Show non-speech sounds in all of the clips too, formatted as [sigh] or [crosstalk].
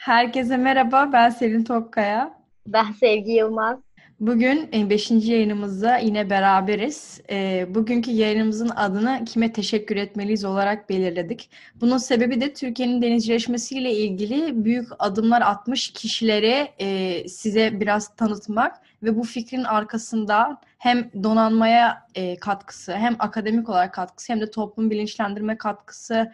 Herkese merhaba, ben Selin Tokkaya. Ben Sevgi Yılmaz. Bugün 5. yayınımızda yine beraberiz. E, bugünkü yayınımızın adını kime teşekkür etmeliyiz olarak belirledik. Bunun sebebi de Türkiye'nin denizcileşmesiyle ilgili büyük adımlar atmış kişileri e, size biraz tanıtmak ve bu fikrin arkasında hem donanmaya e, katkısı, hem akademik olarak katkısı, hem de toplum bilinçlendirme katkısı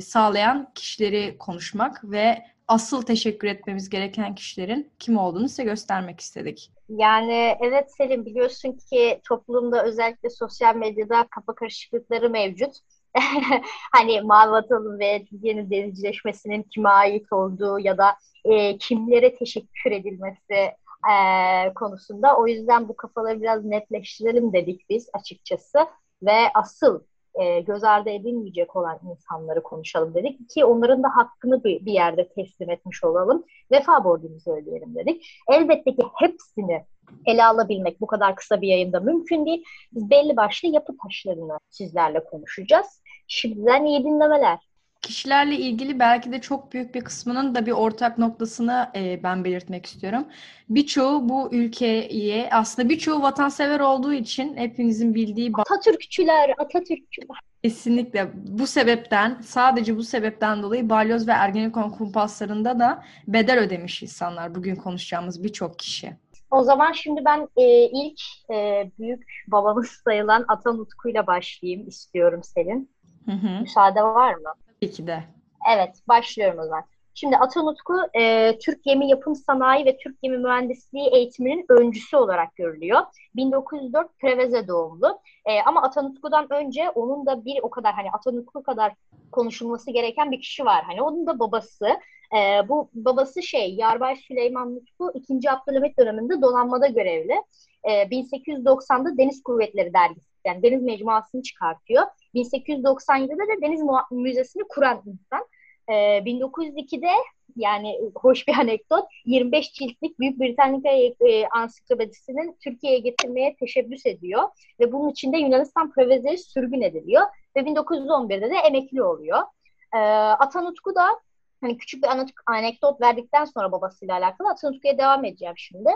sağlayan kişileri konuşmak ve asıl teşekkür etmemiz gereken kişilerin kim olduğunu size göstermek istedik. Yani evet Selim biliyorsun ki toplumda özellikle sosyal medyada kafa karışıklıkları mevcut. [laughs] hani Mavi Vatan'ın ve Türkiye'nin denizcileşmesinin kime ait olduğu ya da e, kimlere teşekkür edilmesi e, konusunda. O yüzden bu kafaları biraz netleştirelim dedik biz açıkçası. Ve asıl e, göz ardı edilmeyecek olan insanları konuşalım dedik ki onların da hakkını bir, bir yerde teslim etmiş olalım. Vefa borcumuzu ödeyelim dedik. Elbette ki hepsini ele alabilmek bu kadar kısa bir yayında mümkün değil. Biz belli başlı yapı taşlarını sizlerle konuşacağız. Şimdiden iyi dinlemeler kişilerle ilgili belki de çok büyük bir kısmının da bir ortak noktasını e, ben belirtmek istiyorum. Birçoğu bu ülkeye aslında birçoğu vatansever olduğu için hepinizin bildiği Atatürkçüler, Atatürkçüler. Kesinlikle bu sebepten, sadece bu sebepten dolayı balyoz ve ergenekon kumpaslarında da bedel ödemiş insanlar bugün konuşacağımız birçok kişi. O zaman şimdi ben e, ilk e, büyük babamız sayılan Atan Utku'yla başlayayım istiyorum Selin. Hı hı. Müsaade var mı? Tabii ki de. Evet, başlıyorum o zaman. Şimdi Atanutku e, Türk Gemi Yapım Sanayi ve Türk Gemi Mühendisliği eğitiminin öncüsü olarak görülüyor. 1904 Preveze doğumlu. E, ama Atanutku'dan önce onun da bir o kadar hani Atanutku kadar konuşulması gereken bir kişi var. Hani onun da babası. E, bu babası şey Yarbay Süleyman Mutku 2. Abdülhamit döneminde donanmada görevli. E, 1890'da Deniz Kuvvetleri Dergisi yani Deniz Mecmuası'nı çıkartıyor. 1897'de de Deniz Müzesi'ni kuran insan. Ee, 1902'de yani hoş bir anekdot 25 ciltlik Büyük Britannica e, ansiklopedisinin Türkiye'ye getirmeye teşebbüs ediyor ve bunun için de Yunanistan Prevezeri sürgün ediliyor ve 1911'de de emekli oluyor. Ee, Atan Utku da hani küçük bir anekdot verdikten sonra babasıyla alakalı Utku'ya devam edeceğim şimdi.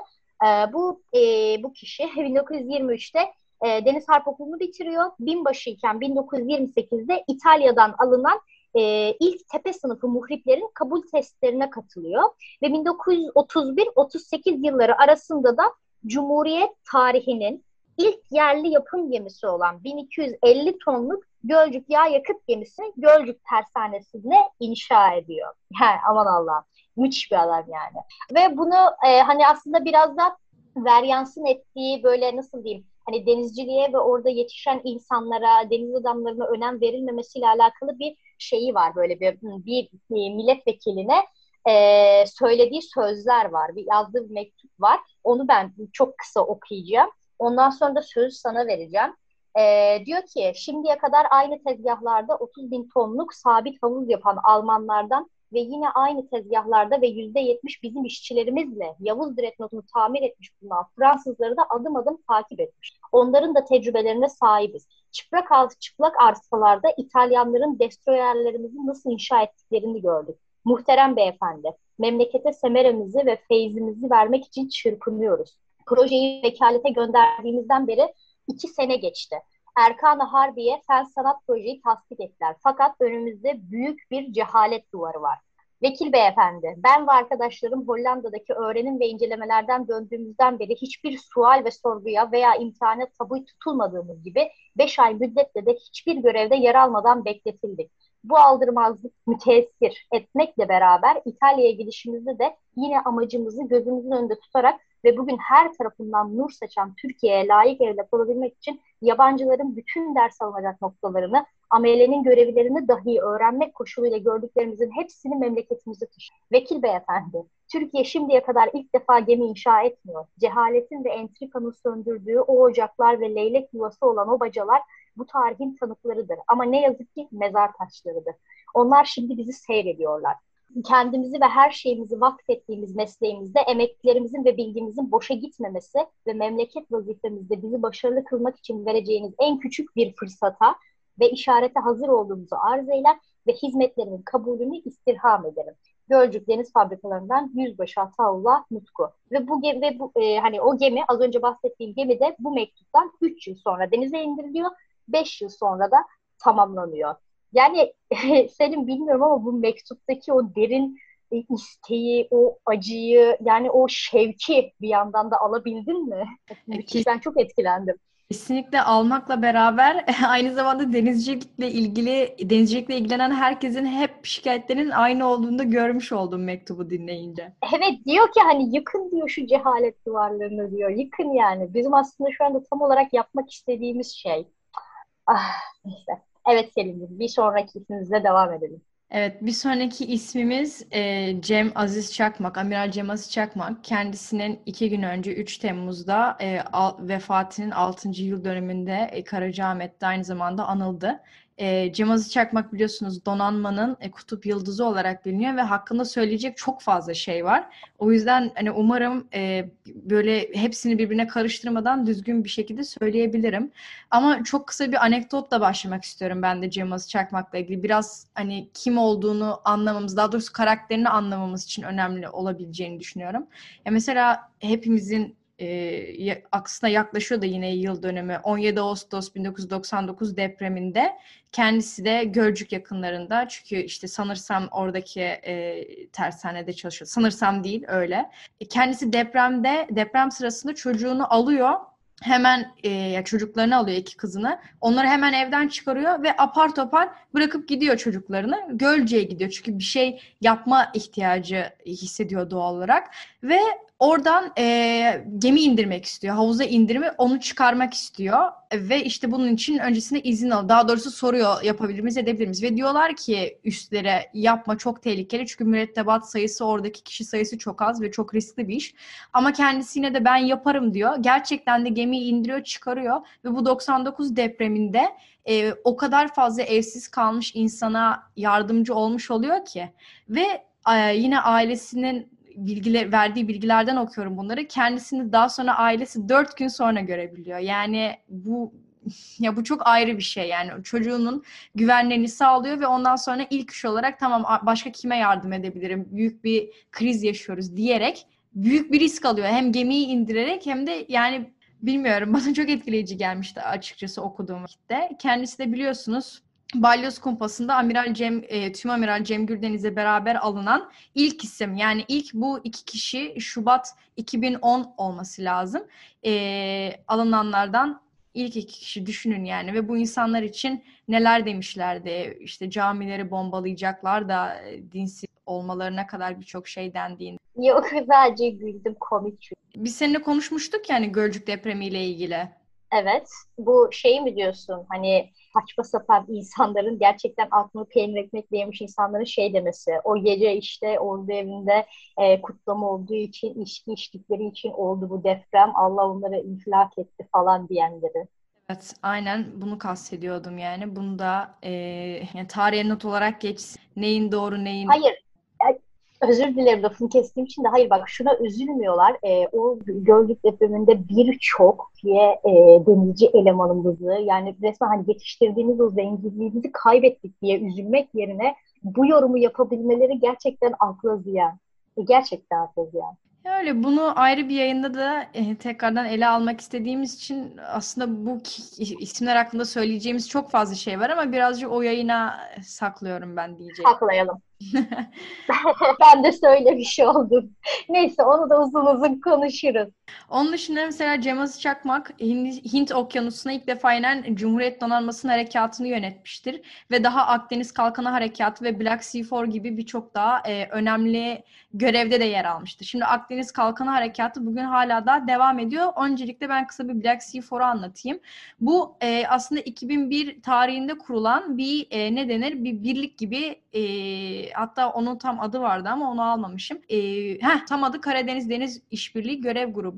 Ee, bu e, bu kişi [laughs] 1923'te e, Deniz Harp Okulu'nu bitiriyor. Binbaşıyken 1928'de İtalya'dan alınan e, ilk tepe sınıfı muhriplerin kabul testlerine katılıyor. Ve 1931-38 yılları arasında da Cumhuriyet tarihinin ilk yerli yapım gemisi olan 1250 tonluk Gölcük Yağ Yakıt gemisini Gölcük Tersanesi'ne inşa ediyor. [laughs] Yani aman Allah müthiş bir adam yani. Ve bunu e, hani aslında biraz da veryansın ettiği böyle nasıl diyeyim hani denizciliğe ve orada yetişen insanlara, deniz adamlarına önem verilmemesiyle alakalı bir şeyi var böyle bir, bir, bir milletvekiline e, söylediği sözler var. Bir yazdığı bir mektup var. Onu ben çok kısa okuyacağım. Ondan sonra da sözü sana vereceğim. E, diyor ki şimdiye kadar aynı tezgahlarda 30 bin tonluk sabit havuz yapan Almanlardan ve yine aynı tezgahlarda ve yüzde yetmiş bizim işçilerimizle Yavuz Dreadnought'unu tamir etmiş bulunan Fransızları da adım adım takip etmiş. Onların da tecrübelerine sahibiz. Çıplak, çıplak arsalarda İtalyanların destroyerlerimizi nasıl inşa ettiklerini gördük. Muhterem beyefendi, memlekete semeremizi ve feyzimizi vermek için çırpınıyoruz. Projeyi vekalete gönderdiğimizden beri iki sene geçti. Erkan Harbiye Fen Sanat Projeyi tasdik ettiler. Fakat önümüzde büyük bir cehalet duvarı var. Vekil beyefendi, ben ve arkadaşlarım Hollanda'daki öğrenim ve incelemelerden döndüğümüzden beri hiçbir sual ve sorguya veya imtihana tabu tutulmadığımız gibi 5 ay müddetle de hiçbir görevde yer almadan bekletildik. Bu aldırmazlık müteessir etmekle beraber İtalya'ya gidişimizde de yine amacımızı gözümüzün önünde tutarak ve bugün her tarafından nur saçan Türkiye'ye layık evlat olabilmek için yabancıların bütün ders alınacak noktalarını, amelenin görevlerini dahi öğrenmek koşuluyla gördüklerimizin hepsini memleketimize taşıyor. Vekil beyefendi, Türkiye şimdiye kadar ilk defa gemi inşa etmiyor. Cehaletin ve entrikanın söndürdüğü o ocaklar ve leylek yuvası olan o bacalar bu tarihin tanıklarıdır. Ama ne yazık ki mezar taşlarıdır. Onlar şimdi bizi seyrediyorlar kendimizi ve her şeyimizi vakfettiğimiz mesleğimizde emeklerimizin ve bilgimizin boşa gitmemesi ve memleket vazifemizde bizi başarılı kılmak için vereceğiniz en küçük bir fırsata ve işarete hazır olduğumuzu arz eyler ve hizmetlerimin kabulünü istirham ederim. Gölcük Deniz Fabrikalarından Yüzbaşı Ataullah Mutku. Ve bu gemi, ve bu, e, hani o gemi az önce bahsettiğim gemi de bu mektuptan 3 yıl sonra denize indiriliyor. 5 yıl sonra da tamamlanıyor. Yani [laughs] Selim bilmiyorum ama bu mektuptaki o derin e, isteği, o acıyı, yani o şevki bir yandan da alabildin mi? Müthiş, ben çok etkilendim. Kesinlikle almakla beraber [laughs] aynı zamanda denizcilikle ilgili denizcilikle ilgilenen herkesin hep şikayetlerinin aynı olduğunu da görmüş oldum mektubu dinleyince. Evet diyor ki hani yıkın diyor şu cehalet duvarlarını diyor. Yıkın yani. Bizim aslında şu anda tam olarak yapmak istediğimiz şey. Ah neyse. Evet Selim'ciğim bir sonraki ismimizle devam edelim. Evet, bir sonraki ismimiz e, Cem Aziz Çakmak, Amiral Cem Aziz Çakmak. Kendisinin iki gün önce 3 Temmuz'da e, al, vefatının 6. yıl dönümünde e, Karacaahmet'te aynı zamanda anıldı. E, Cem Çakmak biliyorsunuz donanmanın e, kutup yıldızı olarak biliniyor ve hakkında söyleyecek çok fazla şey var. O yüzden hani umarım e, böyle hepsini birbirine karıştırmadan düzgün bir şekilde söyleyebilirim. Ama çok kısa bir anekdotla başlamak istiyorum ben de Cem Aziz Çakmak'la ilgili. Biraz hani kim olduğunu anlamamız, daha doğrusu karakterini anlamamız için önemli olabileceğini düşünüyorum. Ya mesela hepimizin e, aksine yaklaşıyor da yine yıl dönümü 17 Ağustos 1999 depreminde kendisi de Gölcük yakınlarında çünkü işte sanırsam oradaki e, tersanede çalışıyor. Sanırsam değil öyle. E, kendisi depremde deprem sırasında çocuğunu alıyor hemen e, çocuklarını alıyor iki kızını. Onları hemen evden çıkarıyor ve apar topar bırakıp gidiyor çocuklarını. Gölce'ye gidiyor çünkü bir şey yapma ihtiyacı hissediyor doğal olarak. Ve Oradan e, gemi indirmek istiyor. Havuza indirme onu çıkarmak istiyor. Ve işte bunun için öncesinde izin al. Daha doğrusu soruyor yapabilir miyiz edebilir miyiz? Ve diyorlar ki üstlere yapma çok tehlikeli. Çünkü mürettebat sayısı oradaki kişi sayısı çok az ve çok riskli bir iş. Ama kendisi yine de ben yaparım diyor. Gerçekten de gemiyi indiriyor çıkarıyor. Ve bu 99 depreminde e, o kadar fazla evsiz kalmış insana yardımcı olmuş oluyor ki. Ve yine ailesinin bilgiler, verdiği bilgilerden okuyorum bunları. Kendisini daha sonra ailesi dört gün sonra görebiliyor. Yani bu ya bu çok ayrı bir şey yani çocuğunun güvenliğini sağlıyor ve ondan sonra ilk iş olarak tamam başka kime yardım edebilirim büyük bir kriz yaşıyoruz diyerek büyük bir risk alıyor hem gemiyi indirerek hem de yani bilmiyorum [laughs] bana çok etkileyici gelmişti açıkçası okuduğum vakitte. Kendisi de biliyorsunuz Balyoz Kumpası'nda Amiral Cem, e, Tüm Amiral Cem Gürdeniz'e beraber alınan ilk isim. Yani ilk bu iki kişi Şubat 2010 olması lazım. E, alınanlardan ilk iki kişi düşünün yani ve bu insanlar için neler demişlerdi. İşte camileri bombalayacaklar da e, dinsiz olmalarına kadar birçok şey dendiğinde. Yok sadece güldüm komik çünkü. Biz seninle konuşmuştuk yani Gölcük depremiyle ilgili. Evet. Bu şey mi diyorsun? Hani saçma sapan insanların gerçekten aklını peynir ekmekle yemiş insanların şey demesi. O gece işte ordu evinde e, kutlama olduğu için, içki içtikleri için oldu bu deprem. Allah onları infilak etti falan diyenleri. Evet, aynen bunu kastediyordum yani. Bunu da e, yani tarihe not olarak geç neyin doğru neyin... Hayır, özür dilerim lafını kestiğim için de hayır bak şuna üzülmüyorlar. E, o Gölcük depreminde birçok diye e, denizci elemanımızı yani resmen hani yetiştirdiğimiz o zenginliğimizi kaybettik diye üzülmek yerine bu yorumu yapabilmeleri gerçekten akla ziyan. E, gerçekten akla ziyan. Öyle bunu ayrı bir yayında da e, tekrardan ele almak istediğimiz için aslında bu isimler hakkında söyleyeceğimiz çok fazla şey var ama birazcık o yayına saklıyorum ben diyeceğim. Saklayalım. [laughs] [laughs] ben de söylemiş oldum. Neyse onu da uzun uzun konuşuruz. Onun dışında mesela Cem Çakmak Hint, Hint Okyanusu'na ilk defa inen Cumhuriyet Donanması'nın harekatını yönetmiştir. Ve daha Akdeniz Kalkanı Harekatı ve Black Sea Four gibi birçok daha e, önemli görevde de yer almıştır. Şimdi Akdeniz Kalkanı Harekatı bugün hala da devam ediyor. Öncelikle ben kısa bir Black Sea Four'u anlatayım. Bu e, aslında 2001 tarihinde kurulan bir e, ne denir bir birlik gibi e, hatta onun tam adı vardı ama onu almamışım. E, heh, tam adı Karadeniz Deniz İşbirliği Görev Grubu.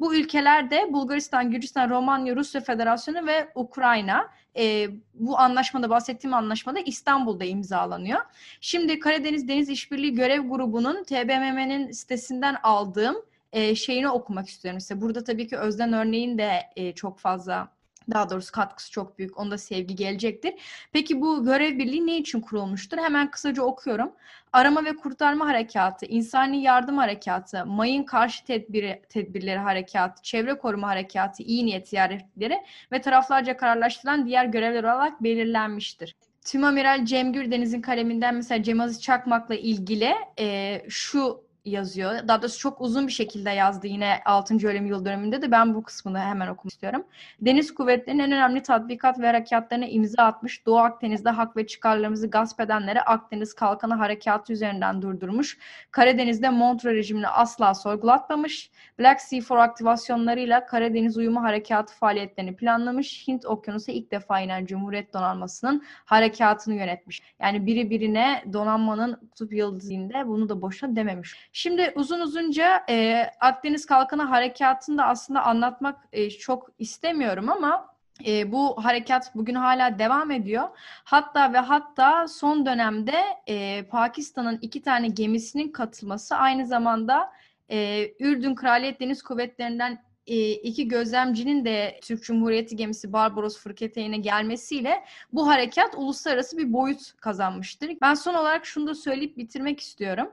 Bu ülkelerde Bulgaristan, Gürcistan, Romanya, Rusya Federasyonu ve Ukrayna. E, bu anlaşmada bahsettiğim anlaşmada İstanbul'da imzalanıyor. Şimdi Karadeniz Deniz İşbirliği Görev Grubu'nun TBMM'nin sitesinden aldığım e, şeyini okumak istiyorum. İşte burada tabii ki Özden örneğin de e, çok fazla Daha doğrusu katkısı çok büyük. Onda sevgi gelecektir. Peki bu görev birliği ne için kurulmuştur? Hemen kısaca okuyorum. Arama ve kurtarma harekatı, insani yardım harekatı, mayın karşı tedbiri, tedbirleri harekatı, çevre koruma harekatı, iyi niyet ziyaretleri ve taraflarca kararlaştırılan diğer görevler olarak belirlenmiştir. Tüm Amiral Cem Gürdeniz'in kaleminden mesela Cem Çakmak'la ilgili e, şu yazıyor. Daha doğrusu çok uzun bir şekilde yazdı yine 6. ölüm yıl dönümünde de ben bu kısmını hemen okumak istiyorum. Deniz kuvvetlerinin en önemli tatbikat ve harekatlarına imza atmış, Doğu Akdeniz'de hak ve çıkarlarımızı gasp edenlere Akdeniz Kalkanı Harekatı üzerinden durdurmuş, Karadeniz'de Montreux rejimini asla sorgulatmamış, Black Sea for aktivasyonlarıyla Karadeniz Uyumu Harekatı faaliyetlerini planlamış, Hint Okyanusu ilk defa inen Cumhuriyet Donanması'nın harekatını yönetmiş. Yani biri birine donanmanın kutup yıldızında bunu da boşuna dememiş. Şimdi uzun uzunca e, Akdeniz Kalkanı Harekatı'nı da aslında anlatmak e, çok istemiyorum ama e, bu harekat bugün hala devam ediyor. Hatta ve hatta son dönemde e, Pakistan'ın iki tane gemisinin katılması aynı zamanda e, Ürdün Kraliyet Deniz Kuvvetleri'nden e, iki gözlemcinin de Türk Cumhuriyeti gemisi Barbaros Fırkateyn'e gelmesiyle bu harekat uluslararası bir boyut kazanmıştır. Ben son olarak şunu da söyleyip bitirmek istiyorum.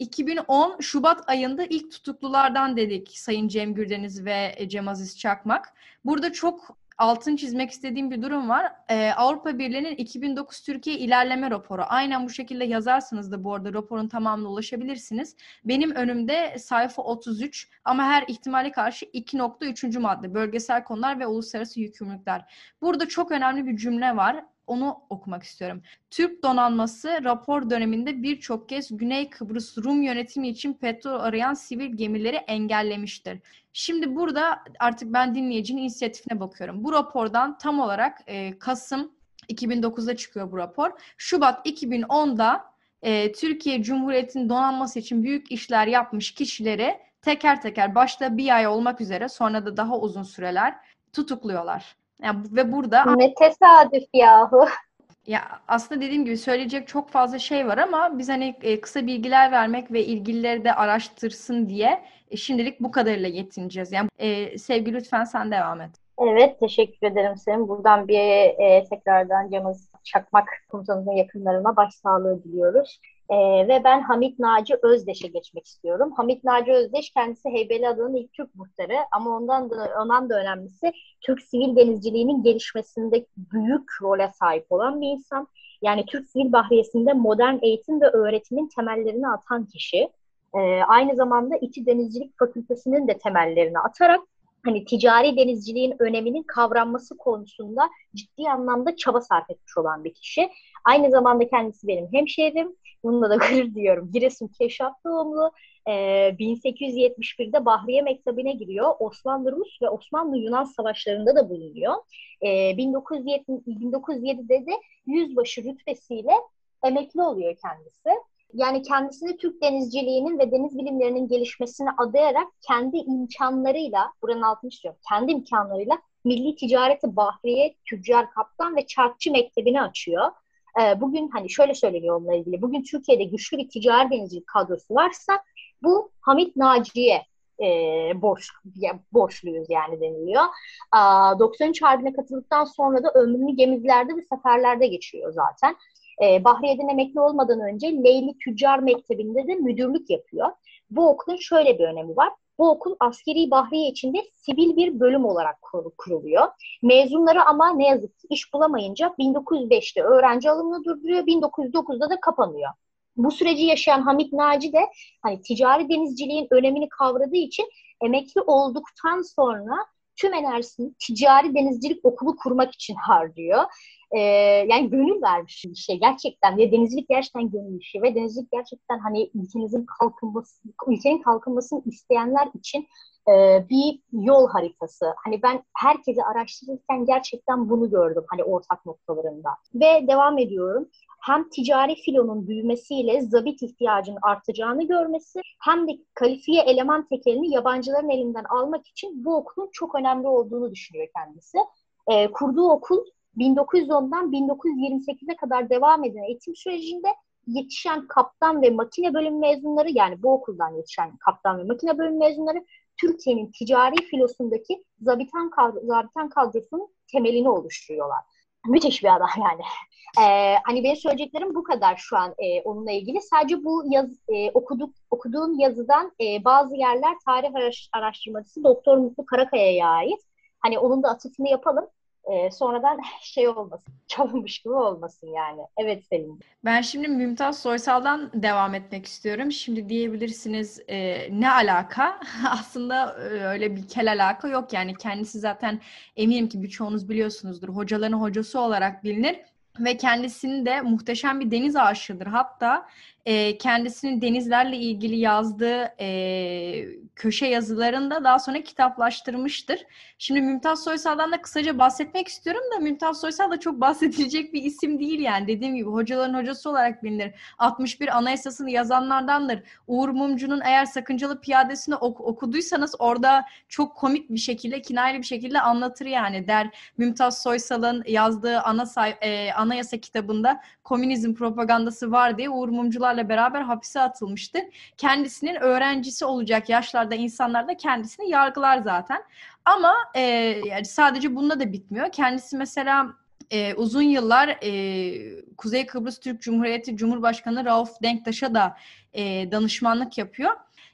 2010 Şubat ayında ilk tutuklulardan dedik Sayın Cem Gürdeniz ve Cem Aziz Çakmak. Burada çok altın çizmek istediğim bir durum var. Ee, Avrupa Birliği'nin 2009 Türkiye ilerleme raporu. Aynen bu şekilde yazarsınız da bu arada raporun tamamına ulaşabilirsiniz. Benim önümde sayfa 33 ama her ihtimale karşı 2.3. madde bölgesel konular ve uluslararası yükümlülükler. Burada çok önemli bir cümle var onu okumak istiyorum. Türk donanması rapor döneminde birçok kez Güney Kıbrıs Rum yönetimi için petrol arayan sivil gemileri engellemiştir. Şimdi burada artık ben dinleyicinin inisiyatifine bakıyorum. Bu rapordan tam olarak e, Kasım 2009'da çıkıyor bu rapor. Şubat 2010'da e, Türkiye Cumhuriyeti'nin donanması için büyük işler yapmış kişileri teker teker başta bir ay olmak üzere sonra da daha uzun süreler tutukluyorlar. Yani, ve burada ne tesadüf yahu. Ya aslında dediğim gibi söyleyecek çok fazla şey var ama biz hani e, kısa bilgiler vermek ve ilgilileri de araştırsın diye e, şimdilik bu kadarıyla yetineceğiz. Yani e, sevgi lütfen sen devam et. Evet, teşekkür ederim senin. Buradan bir e, tekrardan Cemaz Çakmak komutanımızın yakınlarına başsağlığı diliyoruz. Ee, ve ben Hamit Naci Özdeş'e geçmek istiyorum. Hamit Naci Özdeş kendisi Heybeliada'nın ilk Türk muhtarı ama ondan da, ondan da önemlisi Türk sivil denizciliğinin gelişmesinde büyük role sahip olan bir insan. Yani Türk Sivil Bahriyesi'nde modern eğitim ve öğretimin temellerini atan kişi. Ee, aynı zamanda İTİ Denizcilik Fakültesi'nin de temellerini atarak hani ticari denizciliğin öneminin kavranması konusunda ciddi anlamda çaba sarf etmiş olan bir kişi. Aynı zamanda kendisi benim hemşehrim. Bununla da [laughs] gurur duyuyorum. Giresun Keşaf doğumlu. E, 1871'de Bahriye Mektebi'ne giriyor. Osmanlı-Rus ve Osmanlı-Yunan savaşlarında da bulunuyor. E, 1907, 1907'de de yüzbaşı rütbesiyle emekli oluyor kendisi. Yani kendisini Türk denizciliğinin ve deniz bilimlerinin gelişmesine adayarak kendi imkanlarıyla, buranın altını istiyorum, kendi imkanlarıyla Milli Ticareti Bahriye, Tüccar Kaptan ve Çarkçı Mektebi'ni açıyor. Ee, bugün hani şöyle söyleniyor onunla ilgili. Bugün Türkiye'de güçlü bir ticari denizcilik kadrosu varsa bu Hamit Naci'ye e, borç, borçluyuz yani deniliyor. Aa, 93 Harbi'ne katıldıktan sonra da ömrünü gemilerde ve seferlerde geçiriyor zaten. Ee, Bahriye'den emekli olmadan önce Leyli Tüccar Mektebi'nde de müdürlük yapıyor. Bu okulun şöyle bir önemi var. Bu okul askeri bahriye içinde sivil bir bölüm olarak kuruluyor. Mezunları ama ne yazık ki iş bulamayınca 1905'te öğrenci alımını durduruyor, 1909'da da kapanıyor. Bu süreci yaşayan Hamit Naci de hani ticari denizciliğin önemini kavradığı için emekli olduktan sonra tüm enerjisini ticari denizcilik okulu kurmak için harcıyor. Ee, yani gönül vermiş bir şey gerçekten ve denizcilik gerçekten gönül işi ve denizcilik gerçekten hani ülkemizin kalkınması, ülkenin kalkınmasını isteyenler için e, bir yol haritası. Hani ben herkesi araştırırken gerçekten bunu gördüm hani ortak noktalarında. Ve devam ediyorum hem ticari filonun büyümesiyle zabit ihtiyacının artacağını görmesi hem de kalifiye eleman tekelini yabancıların elinden almak için bu okulun çok önemli olduğunu düşünüyor kendisi. E, kurduğu okul 1910'dan 1928'e kadar devam eden eğitim sürecinde yetişen kaptan ve makine bölüm mezunları yani bu okuldan yetişen kaptan ve makine bölüm mezunları Türkiye'nin ticari filosundaki zabitan, kadro, zabitan kadrosunun temelini oluşturuyorlar. Müthiş bir adam yani. Ee, hani benim söyleyeceklerim bu kadar şu an e, onunla ilgili. Sadece bu yaz, e, okuduk, okuduğum yazıdan e, bazı yerler tarih araştırmacısı Doktor Mutlu Karakaya'ya ait. Hani onun da atıfını yapalım e, sonradan [laughs] şey olmasın, [laughs] çalınmış gibi olmasın yani. Evet Selim. Ben şimdi Mümtaz Soysal'dan devam etmek istiyorum. Şimdi diyebilirsiniz e, ne alaka? [laughs] Aslında e, öyle bir kel alaka yok yani. Kendisi zaten eminim ki birçoğunuz biliyorsunuzdur. Hocaların hocası olarak bilinir ve kendisinin de muhteşem bir deniz aşığıdır. Hatta e, kendisinin denizlerle ilgili yazdığı e, köşe yazılarında daha sonra kitaplaştırmıştır. Şimdi Mümtaz Soysal'dan da kısaca bahsetmek istiyorum da Mümtaz Soysal da çok bahsedilecek bir isim değil yani. Dediğim gibi hocaların hocası olarak bilinir. 61 Anayasasını yazanlardandır. Uğur Mumcu'nun eğer sakıncalı piyadesini ok- okuduysanız orada çok komik bir şekilde, kinayeli bir şekilde anlatır yani. Der Mümtaz Soysal'ın yazdığı ana say- e, anayasa kitabında komünizm propagandası var diye Uğur Mumcularla beraber hapise atılmıştı. Kendisinin öğrencisi olacak yaşlarda insanlar da kendisini yargılar zaten. Ama e, yani sadece bununla da bitmiyor. Kendisi mesela e, uzun yıllar e, Kuzey Kıbrıs Türk Cumhuriyeti Cumhurbaşkanı Rauf Denktaş'a da e, danışmanlık yapıyor.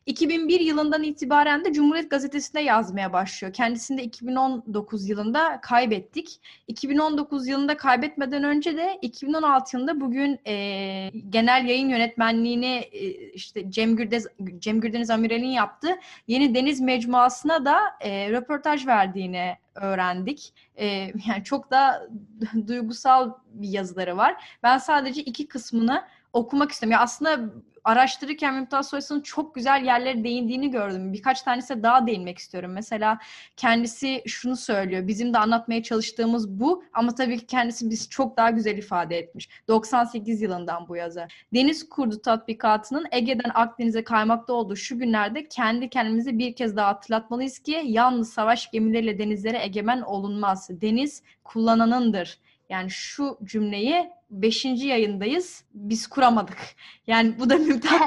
2001 yılından itibaren de Cumhuriyet Gazetesi'nde yazmaya başlıyor. Kendisini de 2019 yılında kaybettik. 2019 yılında kaybetmeden önce de 2016 yılında bugün e, genel yayın yönetmenliğini e, işte Cem, Gürdez, Cem Gürdeniz Amiral'in yaptığı Yeni Deniz Mecmuası'na da e, röportaj verdiğini öğrendik. E, yani çok da [laughs] duygusal bir yazıları var. Ben sadece iki kısmını okumak istiyorum. Ya aslında araştırırken Mümtaz Soysal'ın çok güzel yerlere değindiğini gördüm. Birkaç tanesi daha değinmek istiyorum. Mesela kendisi şunu söylüyor. Bizim de anlatmaya çalıştığımız bu ama tabii ki kendisi biz çok daha güzel ifade etmiş. 98 yılından bu yazı. Deniz Kurdu tatbikatının Ege'den Akdeniz'e kaymakta olduğu şu günlerde kendi kendimize bir kez daha hatırlatmalıyız ki yalnız savaş gemileriyle denizlere egemen olunmaz. Deniz kullananındır. Yani şu cümleyi beşinci yayındayız. Biz kuramadık. Yani bu da [laughs] Mümtaz,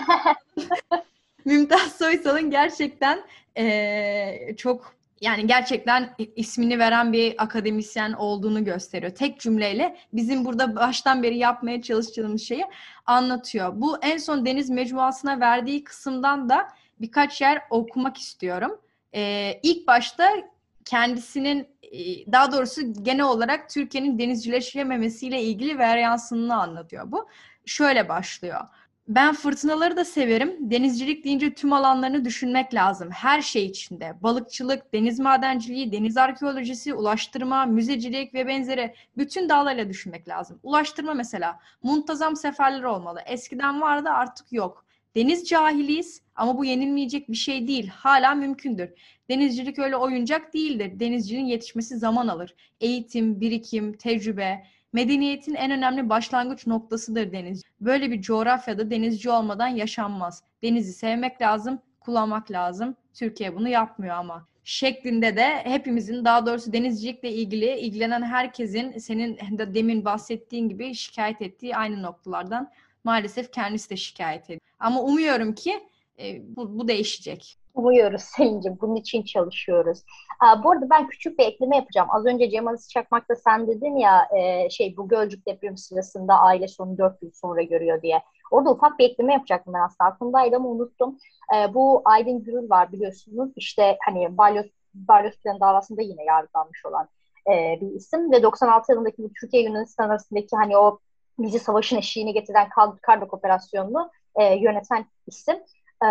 [laughs] Mümtaz Soysal'ın gerçekten ee, çok yani gerçekten ismini veren bir akademisyen olduğunu gösteriyor. Tek cümleyle bizim burada baştan beri yapmaya çalıştığımız şeyi anlatıyor. Bu en son Deniz Mecmuası'na verdiği kısımdan da birkaç yer okumak istiyorum. Ee, ilk başta kendisinin e, daha doğrusu genel olarak Türkiye'nin denizcileşememesiyle ilgili varyansını anlatıyor bu. Şöyle başlıyor. Ben fırtınaları da severim. Denizcilik deyince tüm alanlarını düşünmek lazım. Her şey içinde. Balıkçılık, deniz madenciliği, deniz arkeolojisi, ulaştırma, müzecilik ve benzeri bütün dallarıyla düşünmek lazım. Ulaştırma mesela. Muntazam seferler olmalı. Eskiden vardı artık yok. Deniz cahiliyiz ama bu yenilmeyecek bir şey değil. Hala mümkündür. Denizcilik öyle oyuncak değildir. Denizcinin yetişmesi zaman alır. Eğitim, birikim, tecrübe, medeniyetin en önemli başlangıç noktasıdır deniz. Böyle bir coğrafyada denizci olmadan yaşanmaz. Denizi sevmek lazım, kullanmak lazım. Türkiye bunu yapmıyor ama şeklinde de hepimizin daha doğrusu denizcilikle ilgili ilgilenen herkesin senin de demin bahsettiğin gibi şikayet ettiği aynı noktalardan maalesef kendisi de şikayet ediyor. Ama umuyorum ki e, bu, bu değişecek. Umuyoruz Selin'cim. Bunun için çalışıyoruz. Aa, bu arada ben küçük bir ekleme yapacağım. Az önce Cemal Çakmak'ta sen dedin ya e, şey bu Gölcük depremi sırasında aile sonu dört yıl sonra görüyor diye. Orada ufak bir ekleme yapacaktım ben aslında. Aklımdaydı ama unuttum. E, bu Aydın Gürül var biliyorsunuz. İşte hani Balyoz, Balyoz davasında yine yargılanmış olan e, bir isim. Ve 96 yılındaki bu Türkiye Yunanistan arasındaki hani o bizi savaşın eşiğine getiren Kardok operasyonunu e, yöneten isim. E,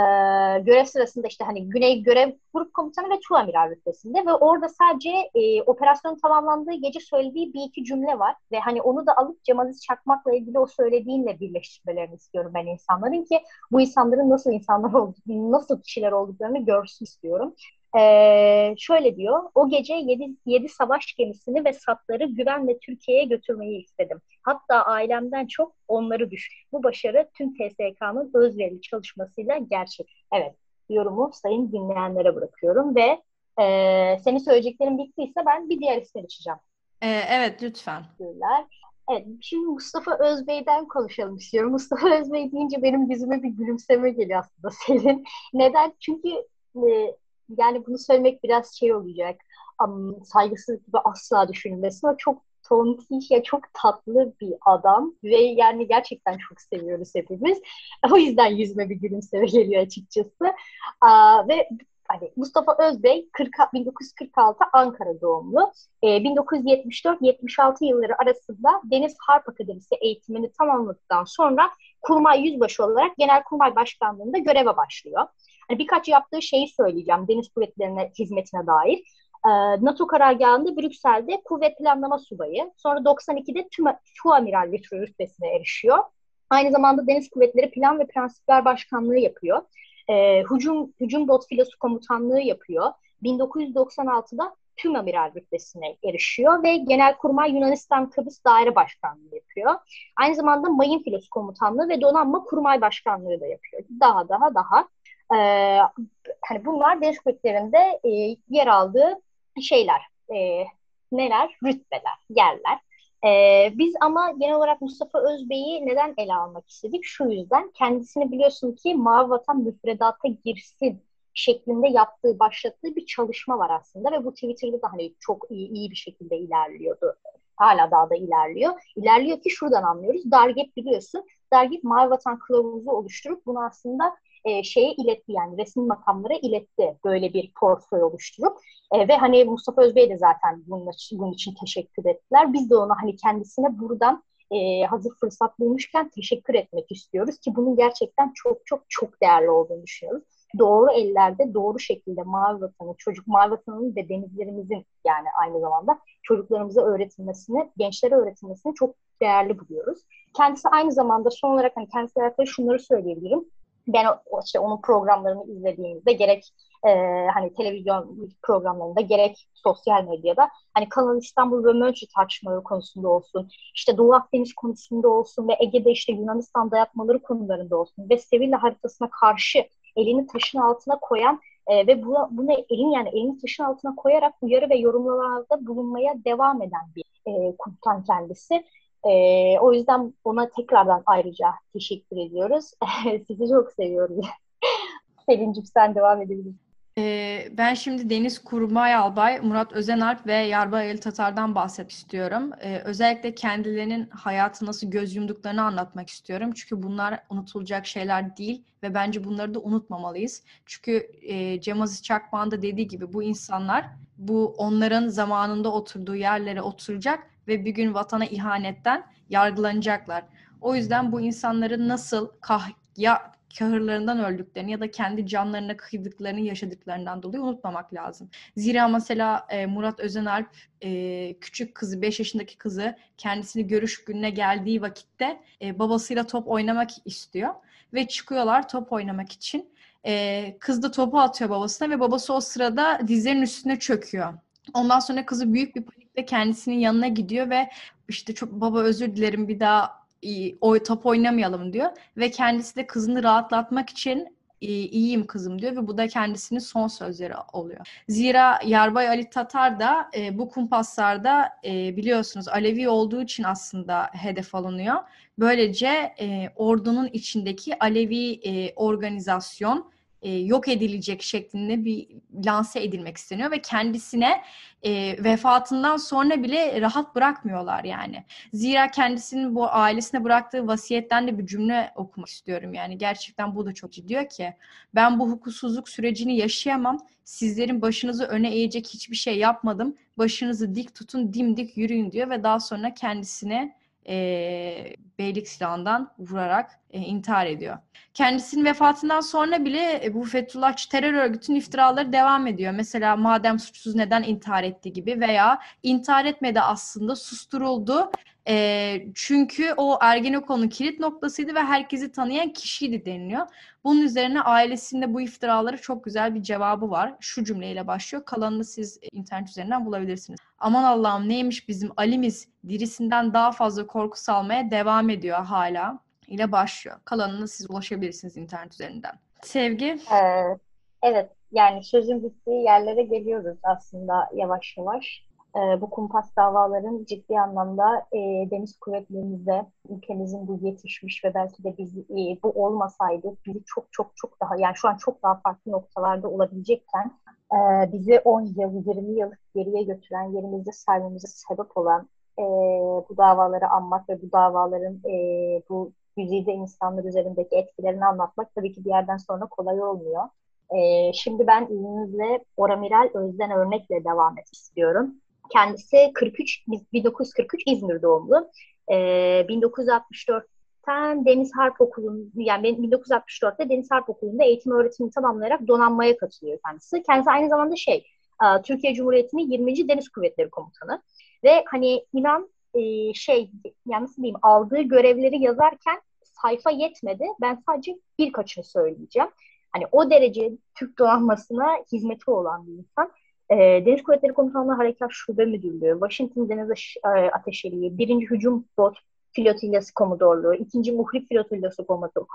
görev sırasında işte hani Güney Görev Grup Komutanı ve Tuamiral rütbesinde ve orada sadece e, operasyonun tamamlandığı gece söylediği bir iki cümle var ve hani onu da alıp Cem Aziz Çakmak'la ilgili o söylediğinle birleştirmelerini istiyorum ben insanların ki bu insanların nasıl insanlar olduğunu, nasıl kişiler olduklarını görsün istiyorum. Ee, şöyle diyor, o gece yedi, yedi savaş gemisini ve satları güvenle Türkiye'ye götürmeyi istedim. Hatta ailemden çok onları düş. Bu başarı tüm TSK'nın özverili çalışmasıyla gerçek. Evet, yorumu sayın dinleyenlere bırakıyorum ve e, senin söyleyeceklerin bittiyse ben bir diğer ismi açacağım. Ee, evet, lütfen. Teşekkürler. Evet, şimdi Mustafa Özbey'den konuşalım istiyorum. Mustafa Özbey deyince benim yüzüme bir gülümseme geliyor aslında [laughs] senin. Neden? Çünkü e, yani bunu söylemek biraz şey olacak. Um, saygısızlık gibi asla düşünülmesin ama çok tontiş ya çok tatlı bir adam ve yani gerçekten çok seviyoruz hepimiz. O yüzden yüzüme bir gülümseme geliyor açıkçası. Aa, ve hani Mustafa Özbey 40, 1946 Ankara doğumlu. E, 1974-76 yılları arasında Deniz Harp Akademisi eğitimini tamamladıktan sonra kurmay yüzbaşı olarak Genelkurmay Başkanlığı'nda göreve başlıyor. Hani birkaç yaptığı şeyi söyleyeceğim Deniz Kuvvetleri'ne hizmetine dair. E, NATO karargahında Brüksel'de kuvvet planlama subayı. Sonra 92'de tüm, Tuamiral rütbesine erişiyor. Aynı zamanda Deniz Kuvvetleri Plan ve Prensipler Başkanlığı yapıyor e, hücum, hücum bot filosu komutanlığı yapıyor. 1996'da tüm amiral rütbesine erişiyor ve Genelkurmay Yunanistan Kıbrıs Daire Başkanlığı yapıyor. Aynı zamanda mayın filosu komutanlığı ve donanma kurmay başkanlığı da yapıyor. Daha daha daha. Ee, hani bunlar deniz kuvvetlerinde e, yer aldığı şeyler. E, neler? Rütbeler, yerler. Ee, biz ama genel olarak Mustafa Özbey'i neden ele almak istedik? Şu yüzden kendisini biliyorsun ki Mavi Vatan müfredata girsin şeklinde yaptığı, başlattığı bir çalışma var aslında ve bu Twitter'da da hani çok iyi, iyi bir şekilde ilerliyordu. Hala daha da ilerliyor. İlerliyor ki şuradan anlıyoruz. Dargep biliyorsun. Dargep Mavi Vatan kılavuzu oluşturup bunu aslında e, şeye iletti yani resmi makamlara iletti böyle bir portföy oluşturup e, ve hani Mustafa Özbey de zaten bunun için, bunun için teşekkür ettiler. Biz de ona hani kendisine buradan e, hazır fırsat bulmuşken teşekkür etmek istiyoruz ki bunun gerçekten çok çok çok değerli olduğunu düşünüyoruz. Doğru ellerde doğru şekilde mavi vatanı, çocuk mavi vatanının ve denizlerimizin yani aynı zamanda çocuklarımıza öğretilmesini, gençlere öğretilmesini çok değerli buluyoruz. Kendisi aynı zamanda son olarak hani kendisiyle alakalı şunları söyleyebilirim ben işte onun programlarını izlediğimizde gerek e, hani televizyon programlarında gerek sosyal medyada hani Kanal İstanbul ve Mönchü tartışmaları konusunda olsun, işte Doğu Akdeniz konusunda olsun ve Ege'de işte Yunanistan dayatmaları konularında olsun ve Sevilla haritasına karşı elini taşın altına koyan e, ve bu, bunu elin yani elini taşın altına koyarak uyarı ve yorumlarda bulunmaya devam eden bir e, komutan kendisi. E, o yüzden ona tekrardan ayrıca teşekkür ediyoruz. [laughs] Sizi çok seviyoruz. [laughs] Selin'cim sen devam edebilirsin. Ee, ben şimdi Deniz Kurmay Albay, Murat Özenalp ve Yarbay Ali Tatar'dan bahsetmek istiyorum. Ee, özellikle kendilerinin hayatı nasıl göz yumduklarını anlatmak istiyorum. Çünkü bunlar unutulacak şeyler değil ve bence bunları da unutmamalıyız. Çünkü e, Cem Aziz Çakmak'ın da dediği gibi bu insanlar bu onların zamanında oturduğu yerlere oturacak ve bir gün vatana ihanetten yargılanacaklar. O yüzden bu insanların nasıl kah ya kahırlarından öldüklerini ya da kendi canlarına kıydıklarını yaşadıklarından dolayı unutmamak lazım. Zira mesela e, Murat Özenalp e, küçük kızı, 5 yaşındaki kızı kendisini görüş gününe geldiği vakitte e, babasıyla top oynamak istiyor. Ve çıkıyorlar top oynamak için. Kız da topu atıyor babasına ve babası o sırada dizlerinin üstüne çöküyor. Ondan sonra kızı büyük bir panikle kendisinin yanına gidiyor ve işte çok baba özür dilerim bir daha o top oynamayalım diyor ve kendisi de kızını rahatlatmak için iyiyim kızım diyor ve bu da kendisinin son sözleri oluyor. Zira Yarbay Ali Tatar da e, bu kumpaslarda e, biliyorsunuz Alevi olduğu için aslında hedef alınıyor. Böylece e, ordunun içindeki Alevi e, organizasyon e, yok edilecek şeklinde bir lanse edilmek isteniyor ve kendisine e, vefatından sonra bile rahat bırakmıyorlar yani. Zira kendisinin bu ailesine bıraktığı vasiyetten de bir cümle okumak istiyorum yani. Gerçekten bu da çok ciddi diyor ki ben bu hukuksuzluk sürecini yaşayamam. Sizlerin başınızı öne eğecek hiçbir şey yapmadım. Başınızı dik tutun, dimdik yürüyün diyor ve daha sonra kendisine e, beylik silahından vurarak e, intihar ediyor. Kendisinin vefatından sonra bile bu Fethullahçı terör örgütünün iftiraları devam ediyor. Mesela madem suçsuz neden intihar etti gibi veya intihar etmedi aslında susturuldu. E, çünkü o Ergenekon'un kilit noktasıydı ve herkesi tanıyan kişiydi deniliyor. Bunun üzerine ailesinde bu iftiraları çok güzel bir cevabı var. Şu cümleyle başlıyor. Kalanını siz internet üzerinden bulabilirsiniz. Aman Allah'ım neymiş bizim Ali'miz dirisinden daha fazla korku salmaya devam ediyor hala ile başlıyor. Kalanını siz ulaşabilirsiniz internet üzerinden. Sevgi? Evet yani sözün bittiği yerlere geliyoruz aslında yavaş yavaş. Ee, bu kumpas davaların ciddi anlamda e, deniz kuvvetlerimizde ülkemizin bu yetişmiş ve belki de biz e, bu olmasaydı bizi çok çok çok daha yani şu an çok daha farklı noktalarda olabilecekken e, bizi 10 yıl, 20 yıl geriye götüren, yerimizde saymamıza sebep olan e, bu davaları anmak ve bu davaların e, bu güzide insanlar üzerindeki etkilerini anlatmak tabii ki bir yerden sonra kolay olmuyor. E, şimdi ben izninizle Oramiral Özden örnekle devam etmek istiyorum. Kendisi 43, 1943 İzmir doğumlu. E, 1964'ten Deniz Harp Okulu'nda yani 1964'te Deniz Harp Okulu'nda eğitim öğretimini tamamlayarak donanmaya katılıyor kendisi. Kendisi aynı zamanda şey Türkiye Cumhuriyeti'nin 20. Deniz Kuvvetleri Komutanı. Ve hani inan e, şey yani nasıl diyeyim aldığı görevleri yazarken sayfa yetmedi. Ben sadece birkaçını söyleyeceğim. Hani o derece Türk donanmasına hizmeti olan bir insan. E, Deniz Kuvvetleri Komutanlığı Harekat Şube Müdürlüğü, Washington Deniz Ateşeliği, 1. Hücum Bot Flotillası Komodorluğu, 2. Muhrip Flotillası